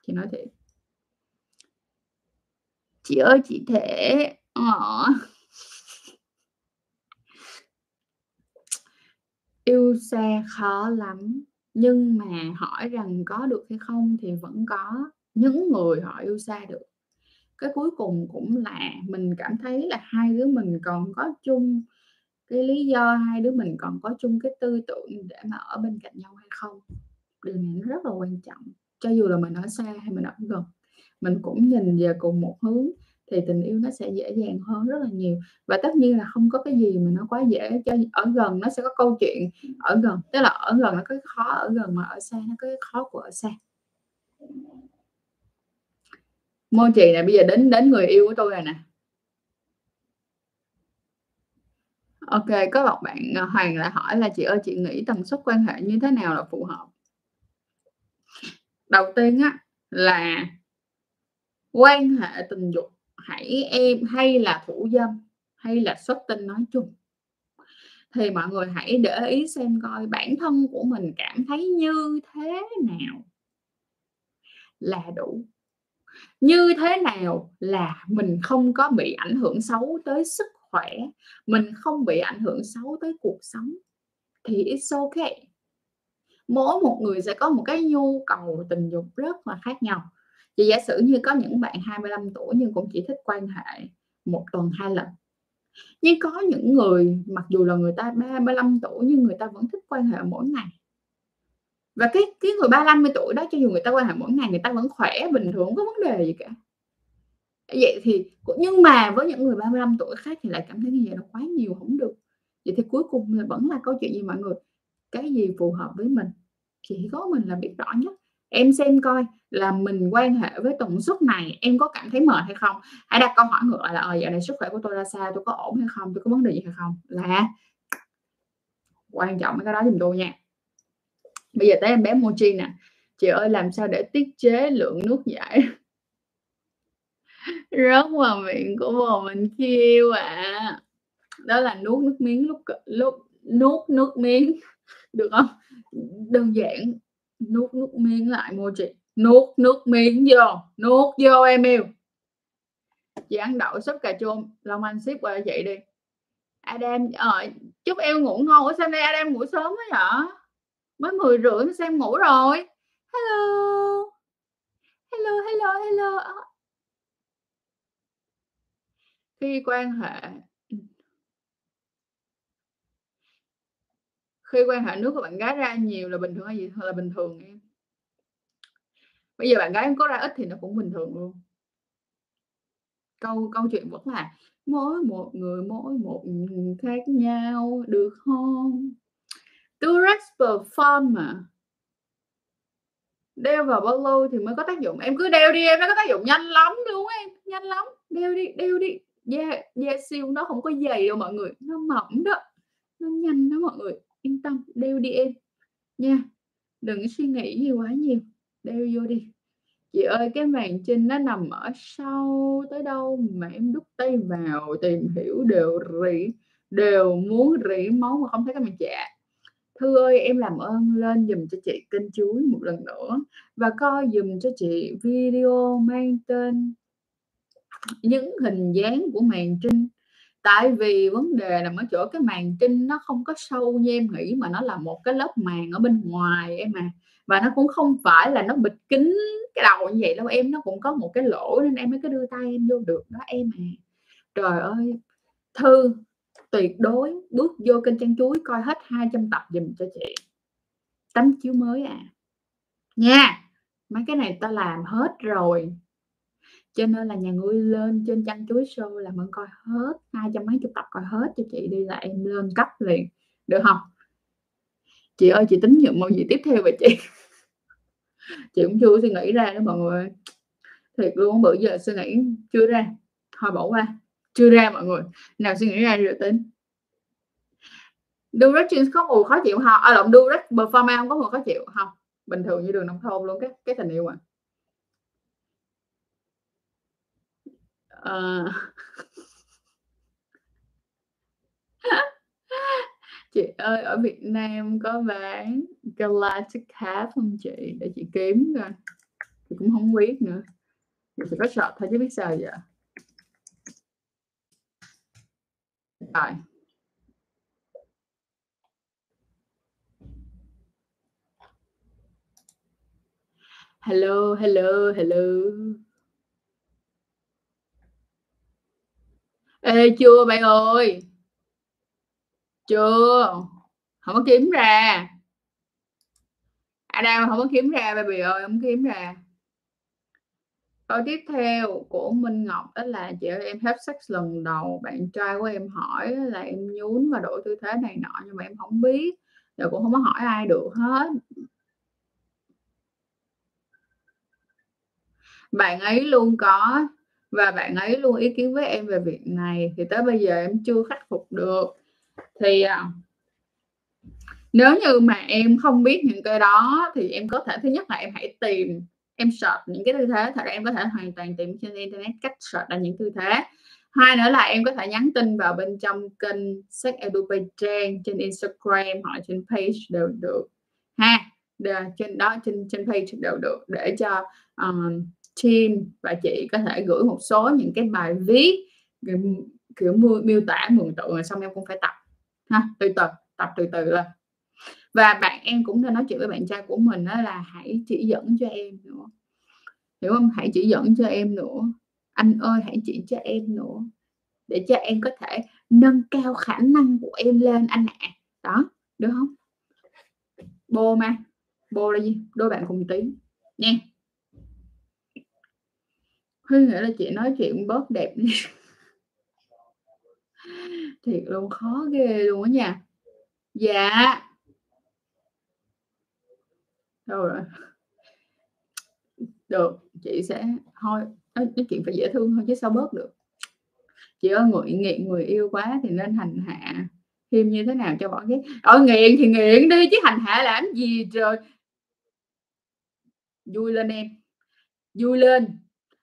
Chị nói thiệt. Chị ơi, chị thể Ờ. Yêu xa khó lắm. Nhưng mà hỏi rằng có được hay không thì vẫn có những người họ yêu xa được. Cái cuối cùng cũng là mình cảm thấy là hai đứa mình còn có chung cái lý do, hai đứa mình còn có chung cái tư tưởng để mà ở bên cạnh nhau hay không. Điều này nó rất là quan trọng, cho dù là mình ở xa hay mình ở gần, mình cũng nhìn về cùng một hướng thì tình yêu nó sẽ dễ dàng hơn rất là nhiều. Và tất nhiên là không có cái gì mà nó quá dễ, cho ở gần nó sẽ có câu chuyện ở gần, tức là ở gần nó có cái khó ở gần, mà ở xa nó có cái khó của ở xa. Mochi nè, bây giờ đến đến người yêu của tôi rồi nè. OK, có một bạn, à, Hoàng lại hỏi là "Chị ơi, chị nghĩ tần suất quan hệ như thế nào là phù hợp?" Đầu tiên á, là quan hệ tình dục hãy em hay là thủ dâm, hay là xuất tinh nói chung, thì mọi người hãy để ý xem coi bản thân của mình cảm thấy như thế nào là đủ. Như thế nào là mình không có bị ảnh hưởng xấu tới sức khỏe, mình không bị ảnh hưởng xấu tới cuộc sống thì it's okay. Mỗi một người sẽ có một cái nhu cầu tình dục rất là khác nhau. Chị giả sử như có những bạn 25 tuổi nhưng cũng chỉ thích quan hệ một tuần hai lần. Nhưng có những người mặc dù là người ta 35 tuổi nhưng người ta vẫn thích quan hệ mỗi ngày. Và cái cái người 35 tuổi đó cho dù người ta quan hệ mỗi ngày người ta vẫn khỏe bình thường, không có vấn đề gì cả. Vậy thì nhưng mà với những người 35 tuổi khác thì lại cảm thấy như vậy là quá nhiều, không được. Vậy thì cuối cùng là vẫn là câu chuyện gì mọi người? Cái gì phù hợp với mình, chỉ có mình là biết rõ nhất. Em xem coi là mình quan hệ với tần suất này em có cảm thấy mệt hay không? Hãy đặt câu hỏi ngược lại là "Ờ, dạo này sức khỏe của tôi ra sao? Tôi có ổn hay không? Tôi có vấn đề gì hay không?" Là quan trọng cái đó giùm tôi nha. Bây giờ tới em bé Mochi nè. "Chị ơi, làm sao để tiết chế lượng nước giải?" Rớt vào miệng của bồ mình kêu ạ à. Đó là nuốt nước miếng lúc lúc nuốt nước miếng, được không Đơn giản, nuốt nước miếng lại Mochi, nuốt nước miếng vô, nuốt vô em yêu. Chị ăn đậu súp cà chua, Long Anh ship qua vậy chị đi. Adam, ờ, chúc em ngủ ngon. Ủa, sao nay Adam ngủ sớm quá vậy? Mới 10:30 mà xem ngủ rồi? Hello. Hello, hello, hello. Khi quan hệ. Khi quan hệ nước của bạn gái ra nhiều là bình thường hay gì là bình thường em? Bây giờ bạn gái em có ra ít thì nó cũng bình thường luôn. Câu câu chuyện vẫn là mỗi một người mỗi một, khác nhau, được không Durex Perform mà. Đeo vào bao lâu thì mới có tác dụng? Em cứ đeo đi em, nó có tác dụng nhanh lắm đúng không em, nhanh lắm. Đeo đi, đeo đi. Da da siêu nó không có dày đâu mọi người, nó mỏng đó, nó nhanh đó mọi người, yên tâm, đeo đi em, nha. Đừng suy nghĩ gì quá nhiều, đeo vô đi. Chị ơi, cái màng trinh nó nằm ở sâu tới đâu mà em đút tay vào tìm hiểu đều rỉ đều muốn rỉ máu mà không thấy cái màng chạ. Thư ơi, em làm ơn lên dùm cho chị kênh chuối một lần nữa và coi dùm cho chị video mang tên những hình dáng của màng trinh. Tại vì vấn đề nằm ở chỗ cái màng trinh nó không có sâu như em nghĩ mà nó là một cái lớp màng ở bên ngoài em mà và nó cũng không phải là nó bịt kín cái đầu như vậy đâu em, nó cũng có một cái lỗ nên em mới có đưa tay em vô được đó em à. Trời ơi, Thư tuyệt đối bước vô kênh Trang Chuối coi hết 200 tập dùm cho chị. Tấm chiếu mới à. Nha, mấy cái này ta làm hết rồi. Cho nên là nhà ngươi lên trên Trang Chuối Show là mình coi hết hai trăm mấy chục tập coi hết cho chị đi là em lên cấp liền, được không Chị ơi, chị tính nhận màu gì tiếp theo vậy chị? Chị cũng chưa suy nghĩ ra đó mọi người. Thiệt luôn bữa giờ suy nghĩ chưa ra, thôi bỏ qua, chưa ra mọi người, nào suy nghĩ ra rồi tính. Durex Jeans có mùi khó chịu không? À, lộn, rất Performance không có mùi khó chịu, không? bình thường như đường nông thôn luôn, cái cái tình yêu à. à. Chị ơi, ở Việt Nam có bán Galactic Half không chị? Để chị kiếm coi. Chị cũng không biết nữa. Chị có sợ thôi chứ biết sao giờ. Rồi. Hello, hello, hello. Ê, chưa bạn ơi. Chưa, không có kiếm ra. À, Adam không có kiếm ra baby ơi, không kiếm ra. Câu tiếp theo của Minh Ngọc đó là "Chị ơi, em hết sex lần đầu, bạn trai của em hỏi là em nhún và đổi tư thế này nọ nhưng mà em không biết, giờ cũng không có hỏi ai được hết." Bạn ấy luôn có và bạn ấy luôn ý kiến với em về việc này, thì tới bây giờ em chưa khắc phục được. Thì, à, nếu như mà em không biết những cái đó thì em có thể thứ nhất là em hãy tìm, em search những cái tư thế, thật ra em có thể hoàn toàn tìm trên internet cách search là những tư thế. Hai nữa là em có thể nhắn tin vào bên trong kênh sách Edu Trang trên Instagram hoặc là trên page đều được ha. Đ trên đó trên trên page đều được để cho, um, team và chị có thể gửi một số những cái bài viết, kiểu, kiểu, mô miêu tả mường tượng rồi xong em cũng phải tập ha, từ từ, tập từ từ lên. Và bạn em cũng nên nói chuyện với bạn trai của mình đó là hãy chỉ dẫn cho em nữa, hiểu không Hãy chỉ dẫn cho em nữa, anh ơi hãy chỉ cho em nữa, để cho em có thể nâng cao khả năng của em lên anh ạ. Đó, được không Bô ma, bô là gì? Đôi bạn cùng tiếng, nha. Huy nghĩ là chị nói chuyện bớt đẹp đi. Thiệt luôn, khó ghê luôn á nha. Dạ. Đâu rồi? Được, chị sẽ thôi, nói nói chuyện phải dễ thương thôi chứ sao bớt được. Chị ơi, nguội nghiện người yêu quá thì nên hành hạ thêm như thế nào cho bỏ ghét? ở nghiện thì nghiện đi chứ hành hạ làm gì trời. Vui lên em, vui lên,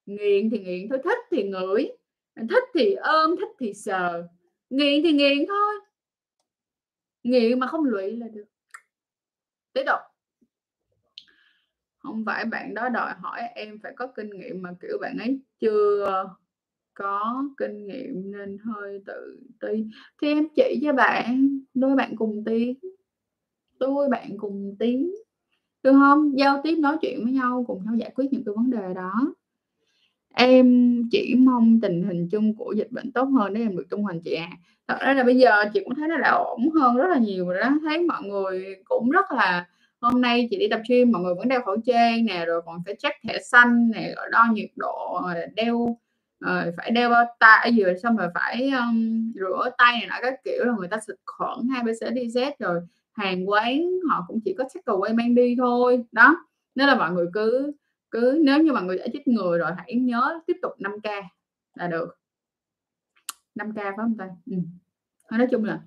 nghiện thì nghiện thôi, thích thì ngửi, thích thì ôm, thích thì sờ, nghiện thì nghiện thôi. Nghiện mà không lụy là được. Tiếp tục. không phải bạn đó đòi hỏi em phải có kinh nghiệm mà, kiểu, bạn ấy chưa có kinh nghiệm nên hơi tự ti. Thì em chỉ cho bạn, đôi bạn cùng tiếng đôi bạn cùng tiếng được không Giao tiếp nói chuyện với nhau, cùng nhau giải quyết những cái vấn đề đó. Em chỉ mong tình hình chung của dịch bệnh tốt hơn để em được tung hoành chị à. Thật ra là bây giờ chị cũng thấy nó đã ổn hơn rất là nhiều rồi đó, thấy mọi người cũng rất là hôm nay chị đi tập gym mọi người vẫn đeo khẩu trang nè, rồi còn phải check thẻ xanh nè, rồi đo nhiệt độ, rồi đeo rồi phải đeo bao tay rồi xong rồi phải, um, rửa tay này nọ các kiểu, là người ta xịt khuẩn hai bc đi z rồi hàng quán họ cũng chỉ có takeaway mang đi thôi. Đó, nên là mọi người cứ cứ nếu như mọi người đã chích người rồi hãy nhớ tiếp tục 5K là được. 5K phải không ta? ừ. nói chung là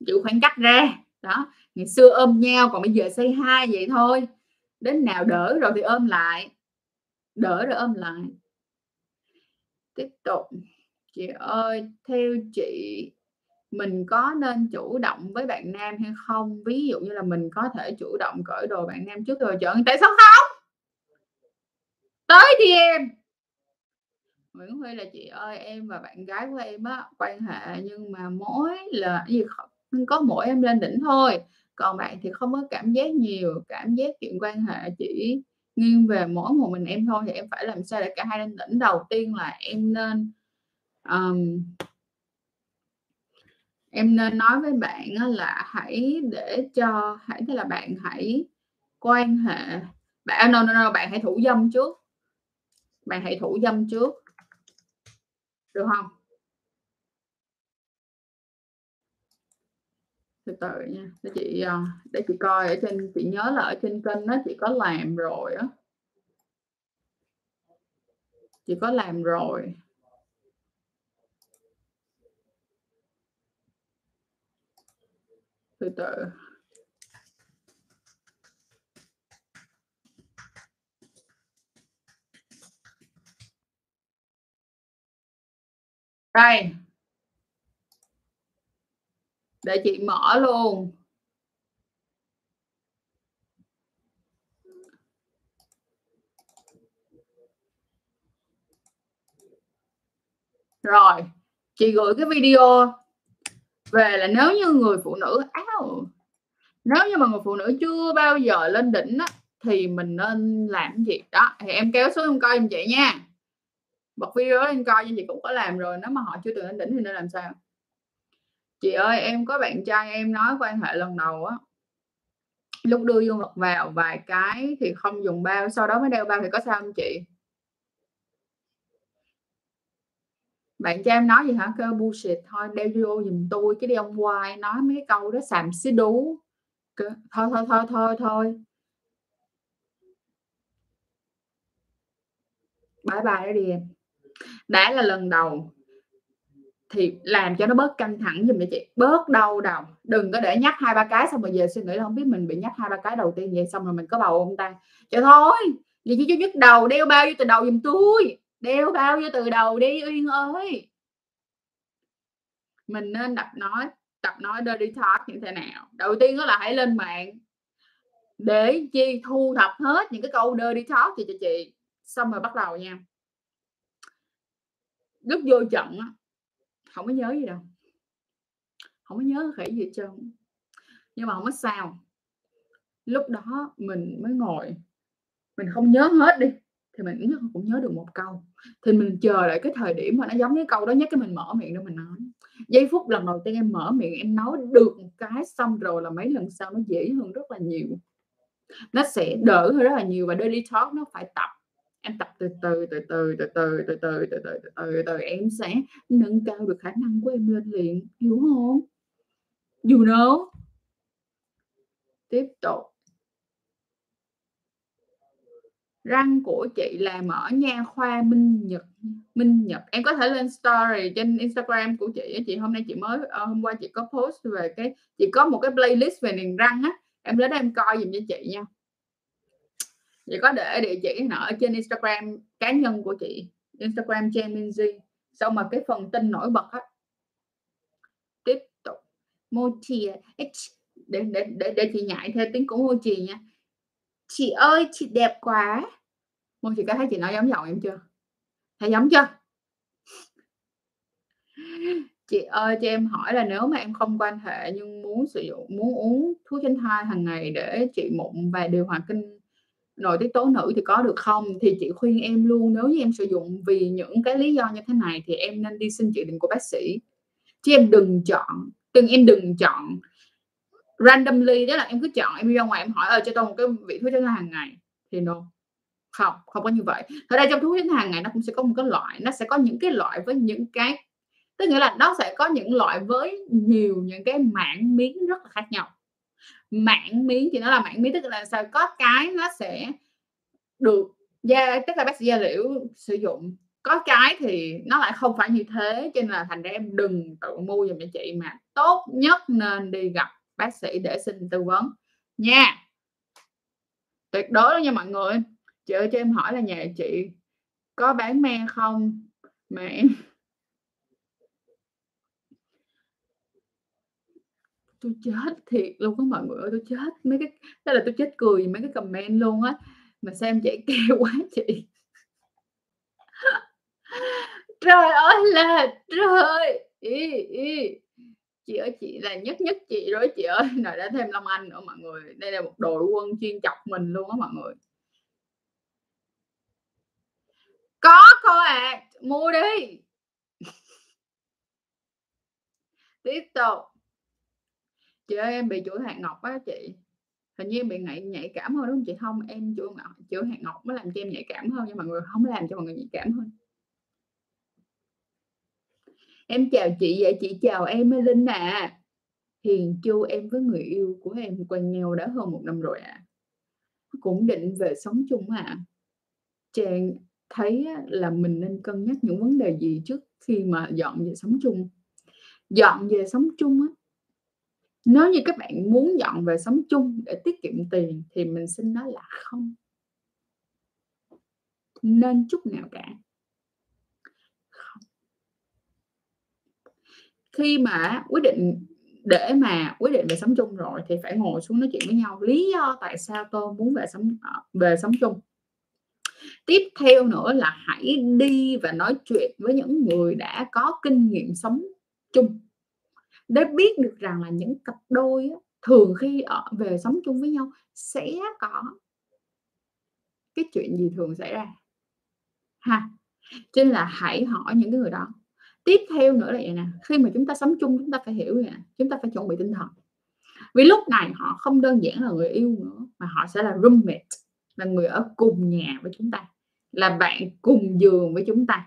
giữ khoảng cách ra, đó, ngày xưa ôm nhau còn bây giờ xây hai vậy thôi, đến nào đỡ rồi thì ôm lại, đỡ rồi ôm lại. Tiếp tục, chị ơi, theo chị mình có nên chủ động với bạn nam hay không? Ví dụ như là mình có thể chủ động cởi đồ bạn nam trước rồi chọn, tại sao không? Tới đi em! Nguyễn Huy là "Chị ơi, em và bạn gái của em á, quan hệ nhưng mà mỗi là gì không có mỗi em lên đỉnh thôi, còn bạn thì không có cảm giác nhiều, cảm giác chuyện quan hệ chỉ nghiêng về mỗi một mình em thôi, thì em phải làm sao để cả hai lên đỉnh?" Đầu tiên là em nên, um, em nên nói với bạn là hãy để cho hãy tức là bạn hãy quan hệ bạn à, no, no, no, bạn hãy thủ dâm trước. Bạn hãy thủ dâm trước. Được không Từ từ nha, để chị, ờ, để chị coi ở trên chị nhớ là ở trên kênh đó chị có làm rồi á. Chị có làm rồi. Từ từ. Đây. Để chị mở luôn. Rồi, chị gửi cái video về là nếu như người phụ nữ áo, nếu như mà người phụ nữ chưa bao giờ lên đỉnh á, thì mình nên làm gì? Đó, thì em kéo xuống em coi em chị nha. Bật video lên coi nhưng chị cũng có làm rồi, nếu mà họ chưa từng lên đỉnh thì nên làm sao? Chị ơi, em có bạn trai em nói quan hệ lần đầu á lúc đưa dương vật vào vài cái thì không dùng bao, sau đó mới đeo bao thì có sao không chị? Bạn cho em nói gì hả? Kêu bullshit thôi, đeo vô giùm tôi, cái đi ông quay nói mấy cái câu đó xàm xí đú. Thôi, thôi, thôi, thôi, thôi. Bye bye đó đi em. Đã là lần đầu thì làm cho nó bớt căng thẳng giùm cho chị, bớt đau đầu, đừng có để nhắc 2-3 cái xong rồi về suy nghĩ là không biết mình bị nhắc 2-3 cái đầu tiên vậy xong rồi mình có bầu không ta? Trời thôi, vậy chứ nhức đầu, đeo bao nhiêu từ đầu giùm tôi đeo bao vô từ đầu đi Uyên ơi. Mình nên tập nói tập nói dirty talk như thế nào? Đầu tiên đó là hãy lên mạng để chi? Thu thập hết những cái câu dirty talk gì cho chị, xong rồi bắt đầu nha. Lúc vô trận á, có nhớ gì đâu. không có nhớ khỉ gì hết trơn. Nhưng mà không có sao. Lúc đó mình mới ngồi, mình không nhớ hết đi, thì mình ít nhất cũng nhớ được một câu, thì mình chờ đợi cái thời điểm mà nó giống cái câu đó nhất cái mình mở miệng ra mình nói. Giây phút lần đầu tiên em mở miệng em nói được một cái xong rồi là mấy lần sau nó dễ hơn rất là nhiều. Nó sẽ đỡ hơn rất là nhiều và daily talk nó phải tập. Em tập từ từ, từ từ, từ từ, từ từ, từ từ, từ từ, từ em sẽ nâng cao được khả năng của em lên liền, hiểu không? You know? Tiếp tục. Răng của chị làm ở nha khoa Minh Nhật Minh Nhật. Em có thể lên story trên Instagram của chị chị hôm nay chị mới ờ, hôm qua chị có post về cái chị có một cái playlist về niềng răng á, em đến em coi dùm cho chị nha. Chị có để địa chỉ ở trên Instagram cá nhân của chị, Instagram Trang sau mà cái phần tin nổi bật á. Tiếp tục. Mochi để để để để chị nhại theo tiếng của Mochi nha. "Chị ơi, chị đẹp quá!" Mochi có thấy chị nói giống giọng em chưa? Thấy giống chưa? Chị ơi, cho em hỏi là nếu mà em không quan hệ nhưng muốn sử dụng muốn uống thuốc tránh thai hàng ngày để trị mụn và điều hòa kinh nội tiết tố nữ thì có được không? Thì chị khuyên em luôn nếu như em sử dụng vì những cái lý do như thế này thì em nên đi xin chỉ định của bác sĩ. Chứ em đừng chọn đừng em đừng chọn randomly, đó là em cứ chọn em đi ra ngoài em hỏi, ờ, cho tôi một cái vị thuốc tránh thai hàng ngày, thì no. Không, không có như vậy. Thật ra trong thuốc tránh thai hàng ngày nó cũng sẽ có một cái loại, nó sẽ có những cái loại với những cái tức nghĩa là nó sẽ có những loại với nhiều những cái mảng miếng rất là khác nhau. Mảng miếng thì nó là mảng miếng tức là sao? Có cái nó sẽ được da tức là bác sĩ da liễu sử dụng, có cái thì nó lại không phải như thế, cho nên là thành ra em đừng tự mua dùm cho chị mà tốt nhất nên đi gặp bác sĩ để xin tư vấn nha. Tuyệt đối luôn nha mọi người. Chị ơi cho em hỏi là nhà chị có bán me không? Mà em Tôi chết thiệt luôn á mọi người ơi, tôi chết mấy cái đó là tôi chết cười mấy cái comment luôn á, mà xem chạy kêu keo quá chị. Trời ơi là trời! Ý, ý. Chị ơi, chị là nhất nhất chị rồi chị ơi, rồi đã thêm Long Anh nữa mọi người. Đây là một đội quân chuyên chọc mình luôn á mọi người. Có cô à, mua đi. Tiếp tục. Chị ơi, em bị chủi hạt ngọc á chị. Hình như em bị nhạy nhạy cảm hơn, đúng không chị? không em chủi ngọc chủi hạt ngọc mới làm cho em nhạy cảm hơn nhưng mọi người, không làm cho mọi người nhạy cảm hơn. Em chào chị, vậy chị chào em Linh ạ. Hiền Chu, em với người yêu của em quen nhau đã hơn một năm rồi ạ. Cũng định về sống chung ạ à. Trang thấy là mình nên cân nhắc những vấn đề gì trước khi mà dọn về sống chung? Dọn về sống chung á nếu như các bạn muốn dọn về sống chung để tiết kiệm tiền thì mình xin nói là không. Nên chút nào cả. Khi mà quyết định để mà quyết định về sống chung rồi thì phải ngồi xuống nói chuyện với nhau, lý do tại sao tôi muốn về sống ờ, về sống chung. Tiếp theo nữa là hãy đi và nói chuyện với những người đã có kinh nghiệm sống chung. Để biết được rằng là những cặp đôi á, thường khi ở về sống chung với nhau sẽ có cái chuyện gì thường xảy ra. Ha! Cho nên là hãy hỏi những cái người đó tiếp theo nữa là vậy nè, khi mà chúng ta sống chung, chúng ta phải hiểu nè, chúng ta phải chuẩn bị tinh thần. Vì lúc này họ không đơn giản là người yêu nữa, mà họ sẽ là roommate, là người ở cùng nhà với chúng ta, là bạn cùng giường với chúng ta.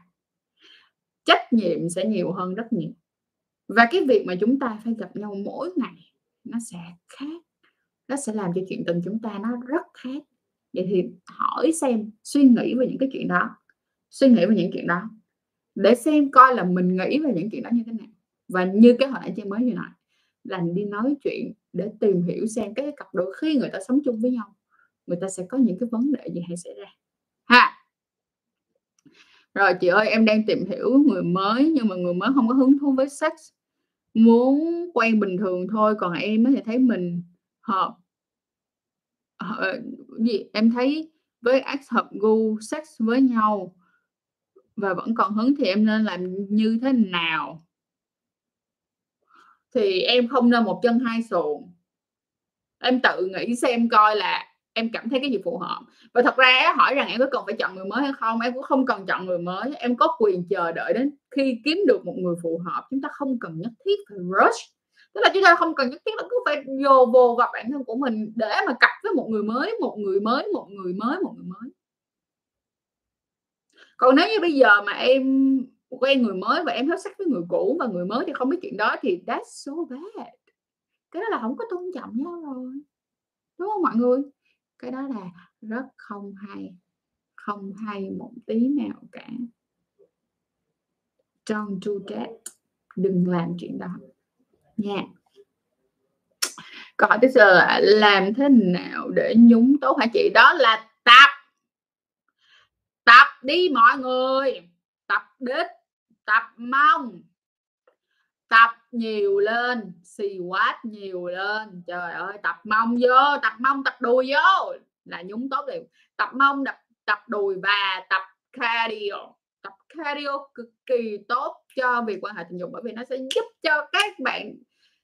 Trách nhiệm sẽ nhiều hơn rất nhiều. Và cái việc mà chúng ta phải gặp nhau mỗi ngày, nó sẽ khác, nó sẽ làm cho chuyện tình chúng ta nó rất khác. Vậy thì hỏi xem, suy nghĩ về những cái chuyện đó, suy nghĩ về những chuyện đó để xem coi là mình nghĩ về những chuyện đó như thế nào. Và như cái hồi nãy chị mới như nói là đi nói chuyện để tìm hiểu xem cái cặp đôi khi người ta sống chung với nhau, người ta sẽ có những cái vấn đề gì hay xảy ra. Ha! Rồi, chị ơi, em đang tìm hiểu người mới nhưng mà người mới không có hứng thú với sex. Muốn quen bình thường thôi, còn em thì thấy mình hợp ờ, gì? Em thấy với ex hợp gu sex với nhau và vẫn còn hứng thì em nên làm như thế nào? Thì em không nên một chân hai xuồng. Em tự nghĩ xem coi là em cảm thấy cái gì phù hợp. Và thật ra hỏi rằng em có cần phải chọn người mới hay không? Em cũng không cần chọn người mới. Em có quyền chờ đợi đến khi kiếm được một người phù hợp. Chúng ta không cần nhất thiết phải rush. Tức là chúng ta không cần nhất thiết là cứ phải vô vô gặp bản thân của mình để mà cặp với một người mới, một người mới, một người mới, một người mới còn nếu như bây giờ mà em quen người mới và em hấp sắc với người cũ và người mới thì không biết chuyện đó thì that's so bad. Cái đó là không có tôn trọng nhau rồi. Đúng không mọi người? Cái đó là rất không hay không hay một tí nào cả. Don't do that. Đừng làm chuyện đó. Nha. Còn tiếp giờ là làm thế nào để nhúng tốt hả chị? Đó là tập tập đi mọi người. Tập đích, tập mông tập nhiều lên, xì quát nhiều lên. Trời ơi, tập mông vô, tập mông tập đùi vô là nhúng tốt liền. Tập mông tập tập đùi và tập cardio. Tập cardio cực kỳ tốt cho việc quan hệ tình dục bởi vì nó sẽ giúp cho các bạn,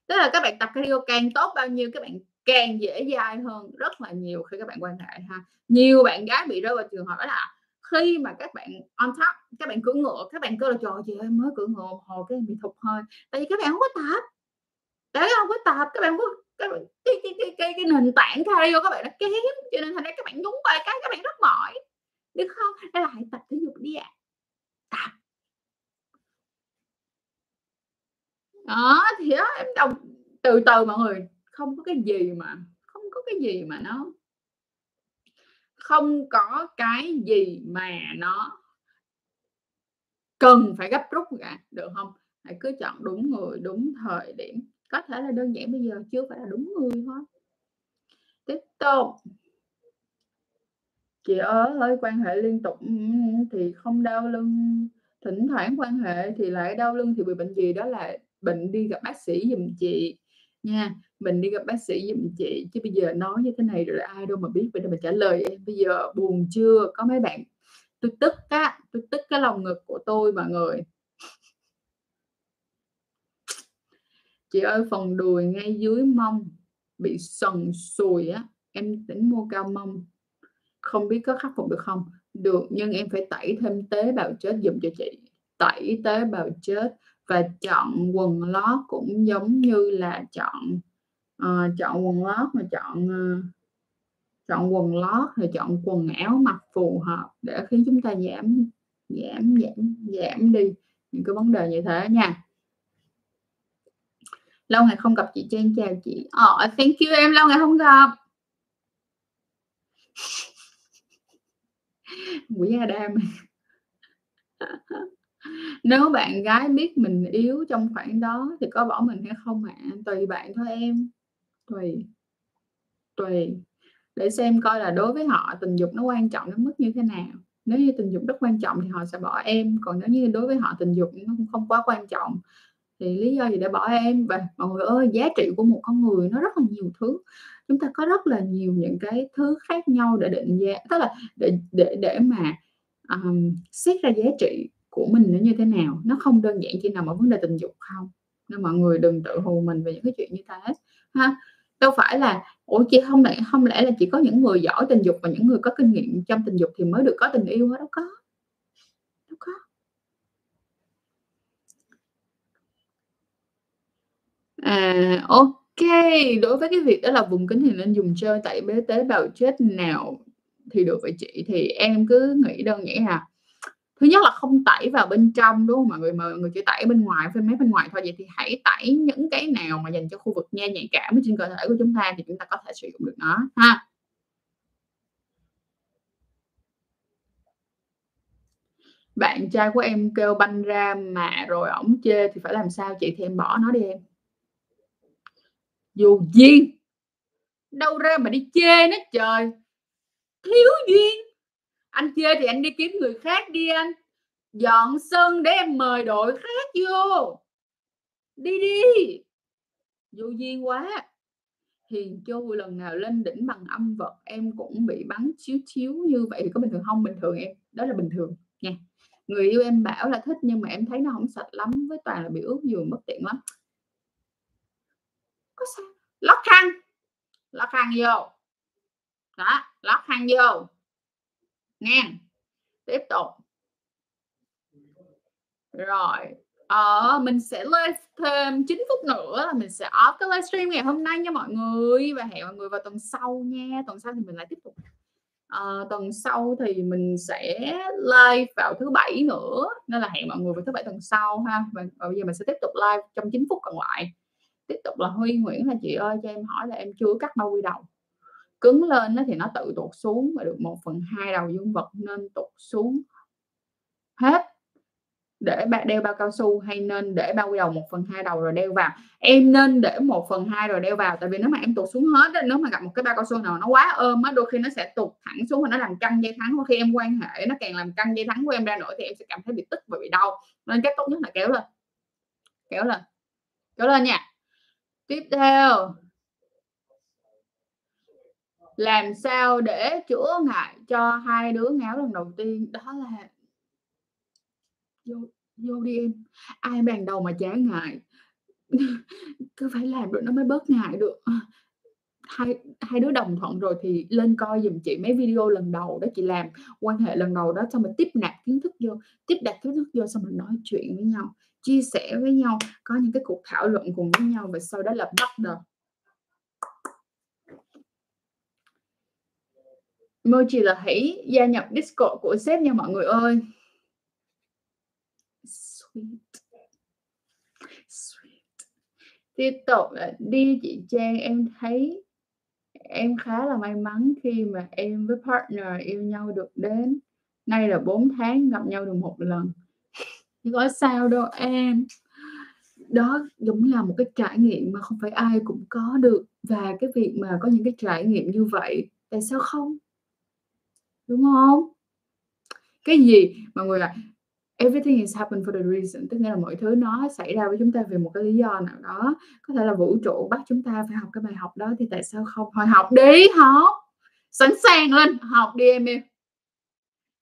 tức là các bạn tập cardio càng tốt, bao nhiêu các bạn càng dễ dai hơn rất là nhiều khi các bạn quan hệ ha. Nhiều bạn gái bị rơi vào trường hợp đó là khi mà các bạn on top các bạn cưỡi ngựa các bạn kêu là trời chị ơi mới cưỡi ngựa hồi cái bị thụt hơi. Tại vì các bạn không có tập. Để không có tập các bạn có cái, cái, cái, cái, cái, cái nền tảng cardio các bạn nó kém cho nên thành ra các bạn nhúng vài cái các bạn rất mỏi. Được không đây là hãy tập thể dục đi ạ. À. tập. Đó thì đó em đồng từ từ mọi người không có cái gì mà không có cái gì mà nó không có cái gì mà nó cần phải gấp rút cả, được không? Hãy cứ chọn đúng người, đúng thời điểm. Có thể là đơn giản bây giờ, chưa phải là đúng người thôi. Tiếp tục. Chị ơi quan hệ liên tục ừ, thì không đau lưng. Thỉnh thoảng quan hệ thì lại đau lưng thì bị bệnh gì đó là bệnh đi gặp bác sĩ giùm chị nha. Mình đi gặp bác sĩ giùm chị, chứ bây giờ nói như thế này rồi ai đâu mà biết, vậy nên mình trả lời em. Bây giờ buồn chưa? Có mấy bạn, tôi tức á, tôi tức cái lòng ngực của tôi mọi người chị ơi, phần đùi ngay dưới mông bị sần sùi á, em tính mua cao mông. Không biết có khắc phục được không? Được, nhưng em phải tẩy thêm tế bào chết dùm cho chị. Tẩy tế bào chết và chọn quần lót cũng giống như là chọn uh, chọn quần lót mà chọn uh, chọn quần lót rồi chọn quần áo mặc phù hợp để khiến chúng ta giảm giảm giảm giảm đi những cái vấn đề như thế nha. Lâu ngày không gặp chị Trang chào chị. Oh, thank you em lâu ngày không gặp. Quỷ Adam. nếu bạn gái biết mình yếu trong khoảng đó thì có bỏ mình hay không ạ? À? tùy bạn thôi em. Tùy. Tùy. Để xem coi là đối với họ tình dục nó quan trọng đến mức như thế nào. Nếu như tình dục rất quan trọng thì họ sẽ bỏ em. Còn nếu như đối với họ tình dục nó không quá quan trọng thì lý do gì để bỏ em? Và mọi người ơi giá trị của một con người nó rất là nhiều thứ. Chúng ta có rất là nhiều những cái thứ khác nhau để định giá tức là để để để mà um, xét ra giá trị của mình nó như thế nào nó không đơn giản chỉ nằm ở vấn đề tình dục không nên mọi người đừng tự hù mình về những cái chuyện như thế ha đâu phải là Ủa, chị không lẽ không lẽ là chỉ có những người giỏi tình dục và những người có kinh nghiệm trong tình dục thì mới được có tình yêu đó Đâu có. Đâu có. À, ok đối với cái việc đó là vùng kín thì nên dùng chơi tại bế tế bào chết nào thì được vậy chị? Thì em cứ nghĩ đơn giản là thứ nhất là không tẩy vào bên trong, đúng không mọi người? Mọi người chỉ tẩy bên ngoài, phim mấy bên ngoài thôi. Vậy thì hãy tẩy những cái nào mà dành cho khu vực nha nhạy cảm trên cơ thể của chúng ta thì chúng ta có thể sử dụng được nó ha. Bạn trai của em kêu banh ra mà rồi ổng chê thì phải làm sao chị? Thì em bỏ nó đi em. dù duyên, đâu ra mà đi chê nó trời, thiếu duyên. Anh chê thì anh đi kiếm người khác đi anh, dọn sân để em mời đội khác vô. Đi đi, vô duyên quá. Hiền Chu lần nào lên đỉnh bằng âm vật em cũng bị bắn chiếu chiếu như vậy thì có bình thường không Bình thường em, đó là bình thường nha. Người yêu em bảo là thích nhưng mà em thấy nó không sạch lắm, với toàn là bị ướt giường bất tiện lắm. Có sao, lót khăn, lót khăn vô. Đó, lót khăn vô. Nghe, tiếp tục. Rồi, ờ, mình sẽ live thêm 9 phút nữa là mình sẽ off cái livestream ngày hôm nay nha mọi người, và hẹn mọi người vào tuần sau nha. Tuần sau thì mình lại tiếp tục. à, tuần sau thì mình sẽ live vào thứ Bảy nữa, nên là hẹn mọi người vào thứ Bảy tuần sau ha. Và và bây giờ mình sẽ tiếp tục live trong 9 phút còn lại. Tiếp tục là Huy Nguyễn là "Chị ơi, cho em hỏi là em chưa cắt bao quy đầu. Cứng lên á thì nó tự tụt xuống và được 1/2 đầu dương vật nên tụt xuống hết để bạn đeo bao cao su hay nên để bao quy đầu 1/2 đầu rồi đeo vào?" Em nên để 1/2 rồi đeo vào, tại vì nếu mà em tụt xuống hết nếu mà gặp một cái bao cao su nào nó quá ôm á, đôi khi nó sẽ tụt thẳng xuống và nó làm căng dây thắng, khi em quan hệ nó càng làm căng dây thắng của em ra nữa thì em sẽ cảm thấy bị tức và bị đau, nên cách tốt nhất là kéo lên. Kéo lên, kéo lên nha. Tiếp theo. Làm sao để chữa ngại cho hai đứa ngáo lần đầu tiên? Đó là vô vô đi em, ai bàn đầu mà chán ngại. Cứ phải làm rồi nó mới bớt ngại được. Hai hai đứa đồng thuận rồi thì lên coi giùm chị mấy video lần đầu đó, chị làm quan hệ lần đầu đó, xong mình tiếp nạp kiến thức vô, tiếp đặt kiến thức vô xong mình nói chuyện với nhau, chia sẻ với nhau, có những cái cuộc thảo luận cùng với nhau và sau đó là bắt đầu. Emoji là hãy gia nhập Discord của sếp nha mọi người ơi. Sweet. Sweet. Tiếp tục là "Đi chị Trang, em thấy em khá là may mắn khi mà em với partner yêu nhau được đến nay là 4 tháng, gặp nhau được một lần." Có sao đâu em. Đó giống là một cái trải nghiệm mà không phải ai cũng có được, và cái việc mà có những cái trải nghiệm như vậy, tại sao không? Đúng không? Cái gì mọi người à, everything is happen for the reason, tức nghĩa là mọi thứ nó xảy ra với chúng ta vì một cái lý do nào đó. Có thể là vũ trụ bắt chúng ta phải học cái bài học đó thì tại sao không? Thôi học đi, học, sẵn sàng lên, học đi em em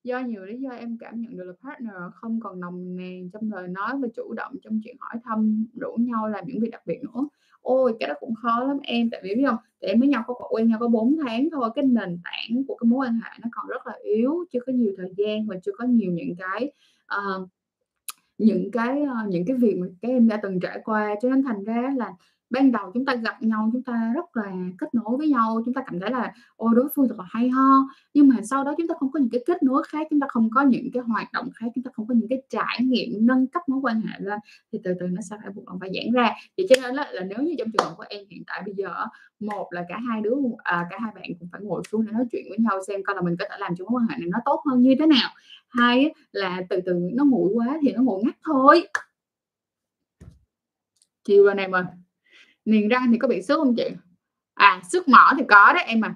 Do nhiều lý do em cảm nhận được là partner không còn nồng nàn trong lời nói và chủ động trong chuyện hỏi thăm, rủ nhau làm những việc đặc biệt nữa. Ôi, cái đó cũng khó lắm em, tại vì biết không, Tụi em với nhau có quen nhau có 4 tháng thôi, cái nền tảng của cái mối quan hệ nó còn rất là yếu, chưa có nhiều thời gian và chưa có nhiều những cái, uh, những cái, uh, những cái việc mà các em đã từng trải qua, cho nên thành ra là ban đầu chúng ta gặp nhau, chúng ta rất là kết nối với nhau, chúng ta cảm thấy là "Ôi, đối phương thật là hay ho!" Nhưng mà sau đó chúng ta không có những cái kết nối khác, chúng ta không có những cái hoạt động khác, chúng ta không có những cái trải nghiệm nâng cấp mối quan hệ lên thì từ từ nó sẽ phải buộc lòng phải giãn ra. Vậy cho nên là, là nếu như trong trường hợp của em hiện tại bây giờ một là cả hai đứa à, cả hai bạn cũng phải ngồi xuống để nói chuyện với nhau xem coi là mình có thể làm cho mối quan hệ này nó tốt hơn như thế nào. Hai là từ từ nó nguội quá thì nó nguội ngắt thôi. Chiều rồi này mà niềng răng thì có bị xước không chị? À, xước mỏ thì có đó em à.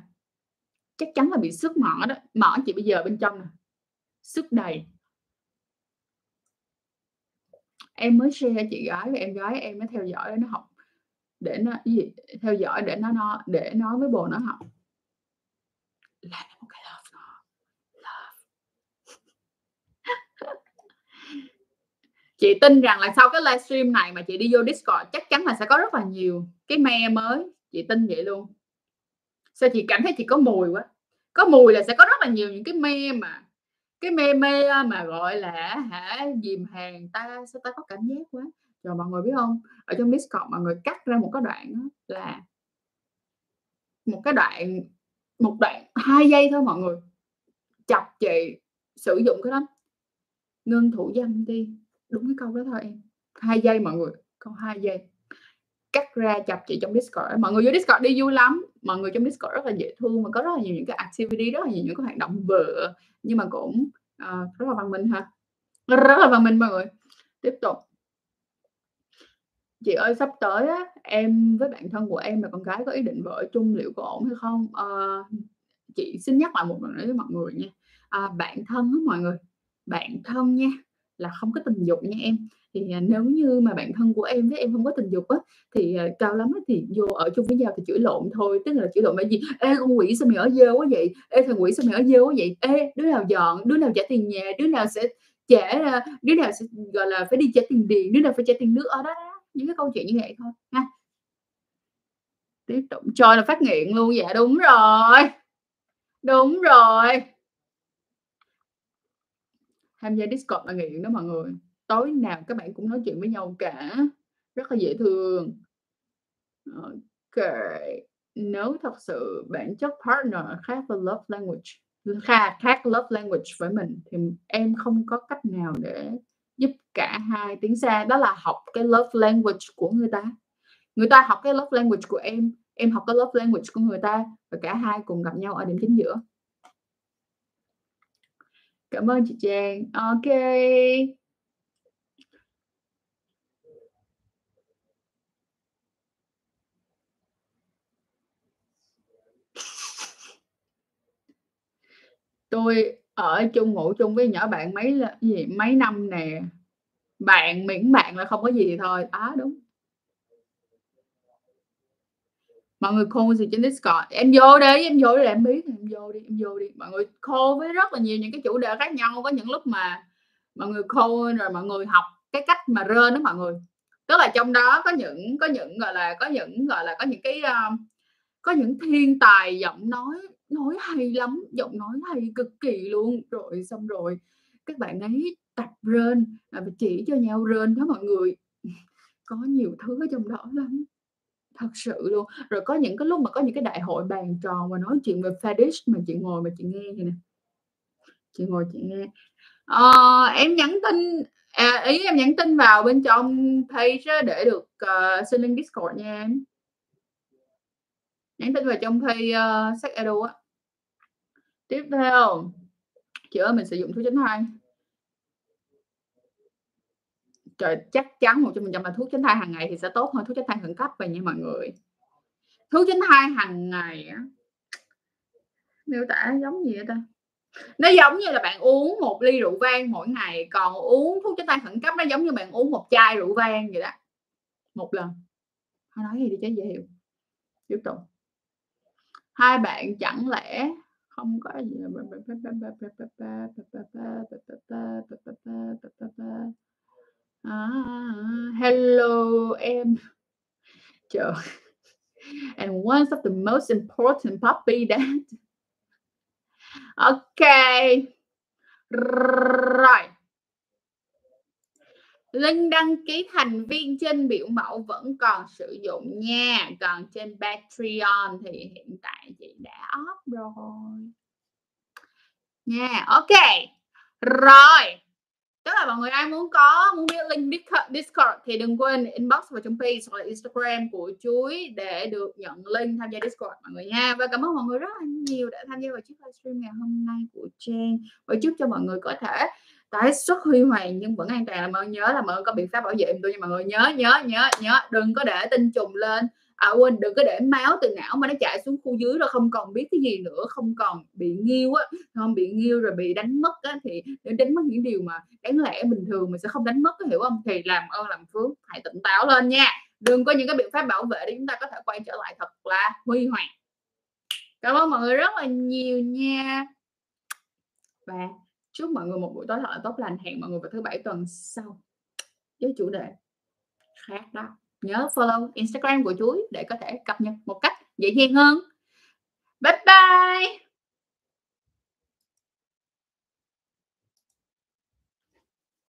Chắc chắn là bị xước mỏ đó, mỏ chị bây giờ bên trong nè, xước đầy. Em mới share chị gái và em gái em mới theo dõi nó học, để nó gì, theo dõi để nó nó để nói với bồ nó học. là một cái love nó, love. Chị tin rằng là sau cái livestream này mà chị đi vô Discord chắc chắn là sẽ có rất là nhiều cái me mới, chị tin vậy luôn. sao chị cảm thấy chị có mùi quá? Có mùi là sẽ có rất là nhiều những cái meme mà cái meme mà gọi là hả dìm hàng ta sao ta có cảm giác quá? Rồi mọi người biết không? Ở trong discord mọi người cắt ra một cái đoạn đó là một cái đoạn một đoạn hai giây thôi mọi người. Chọc chị sử dụng cái đó. Ngưng thủ dâm đi đúng cái câu đó thôi em. Hai giây mọi người câu hai giây. Cắt ra chập chị trong discord mọi người vô discord đi vui lắm. Mọi người trong discord rất là dễ thương và có rất là nhiều những cái activity rất là nhiều những cái hoạt động vừa nhưng mà cũng uh, rất là văn minh ha. Rất là văn minh mọi người. Tiếp tục. Chị ơi sắp tới á em với bạn thân của em là con gái có ý định vợ chung liệu có ổn hay không? À, chị xin nhắc lại một lần nữa với mọi người nha. À, bạn thân đó mọi người. Bạn thân nha là không có tình dục nha em. Thì à, nếu như mà bạn thân của em với em không có tình dục á thì à, cao lắm thì vô ở chung với nhau thì chửi lộn thôi tức là chửi lộn là gì ê con quỷ sao mày ở dơ quá vậy? Ê thằng quỷ sao mày ở dơ quá vậy? Ê đứa nào dọn đứa nào trả tiền nhà đứa nào sẽ trả đứa nào sẽ gọi là phải đi trả tiền điện đứa nào phải trả tiền nước. Ờ, ở đó, đó những cái câu chuyện như vậy thôi ha tiếp tục cho là phát nghiện luôn dạ đúng rồi đúng rồi tham gia discord là nghiện đó mọi người. Tối nào các bạn cũng nói chuyện với nhau cả. Rất là dễ thương. Ok. Nếu thật sự bản chất partner khác với love language khác, khác love language với mình thì em không có cách nào để giúp cả hai tiến xa. Đó là học cái love language của người ta. Người ta học cái love language của em em học cái love language của người ta và cả hai cùng gặp nhau ở điểm chính giữa cảm ơn chị Trang. Ok. Tôi ở chung, ngủ chung với nhỏ bạn mấy là gì? Mấy năm nè. Bạn, miễn bạn là không có gì thì thôi. Á, đúng. Mọi người khôn gì trên Discord. Em vô đi em vô đi em biết em vô đi em vô đi. Mọi người khô với rất là nhiều những cái chủ đề khác nhau. Có những lúc mà mọi người khô rồi mọi người học cái cách mà rên đó mọi người. Tức là trong đó có những có những gọi là có những gọi là có những cái uh, có những thiên tài giọng nói nói hay lắm giọng nói hay cực kỳ luôn. Rồi xong rồi các bạn ấy tập rên và chỉ cho nhau rên đó mọi người. Có nhiều thứ ở trong đó lắm thật sự luôn. Rồi có những cái lúc mà có những cái đại hội bàn tròn và nói chuyện về fetish mà chị ngồi mà chị nghe vậy nè. Chị ngồi chị nghe. À, em nhắn tin à, ý em nhắn tin vào bên trong page để được uh, xin link discord nha em. Nhắn tin vào trong page ờ, uh, sách edu á. Tiếp theo. Chị ơi mình sử dụng thuốc tránh thai trời chắc chắn một trăm phần trăm là thuốc tránh thai hàng ngày thì sẽ tốt hơn thuốc tránh thai khẩn cấp vậy nha mọi người thuốc tránh thai hàng ngày á miêu tả giống gì vậy ta nó giống như là bạn uống một ly rượu vang mỗi ngày còn uống thuốc tránh thai khẩn cấp nó giống như bạn uống một chai rượu vang vậy đó một lần Thôi nói gì đi cho dễ hiểu tiếp tục hai bạn chẳng lẽ không có gì À, hello em. Trời. And one of the most important puppy that. Ok. Rồi. Linh đăng ký thành viên trên biểu mẫu vẫn còn sử dụng nha. Còn trên Patreon thì hiện tại chị đã off rồi. Nha, ok. Rồi tức là mọi người ai muốn có, muốn biết link Discord thì đừng quên inbox vào trong page hoặc là Instagram của chuối để được nhận link tham gia Discord, mọi người nha. Và cảm ơn mọi người rất là nhiều đã tham gia vào chiếc livestream ngày hôm nay của Trang. Và chúc cho mọi người có thể tái xuất huy hoàng nhưng vẫn an toàn. Là mọi người nhớ là mọi người có biện pháp bảo vệ em tôi nha mọi người. Nhớ nhớ nhớ nhớ, đừng có để tinh trùng lên à quên, đừng có để máu từ não mà nó chạy xuống khu dưới rồi không còn biết cái gì nữa, không còn bị nghiêu á, không bị nghiêu rồi bị đánh mất á, thì đánh mất những điều mà đáng lẽ bình thường mình sẽ không đánh mất hiểu không? Thì làm ơn, làm phước, hãy tỉnh táo lên nha. Đừng có những cái biện pháp bảo vệ để chúng ta có thể quay trở lại thật là huy hoàng. Cảm ơn mọi người rất là nhiều nha. Và chúc mọi người một buổi tối thật là tốt lành. Hẹn mọi người vào thứ bảy tuần sau. Với chủ đề khác đó nhớ follow Instagram của chuối để có thể cập nhật một cách dễ dàng hơn Bye bye.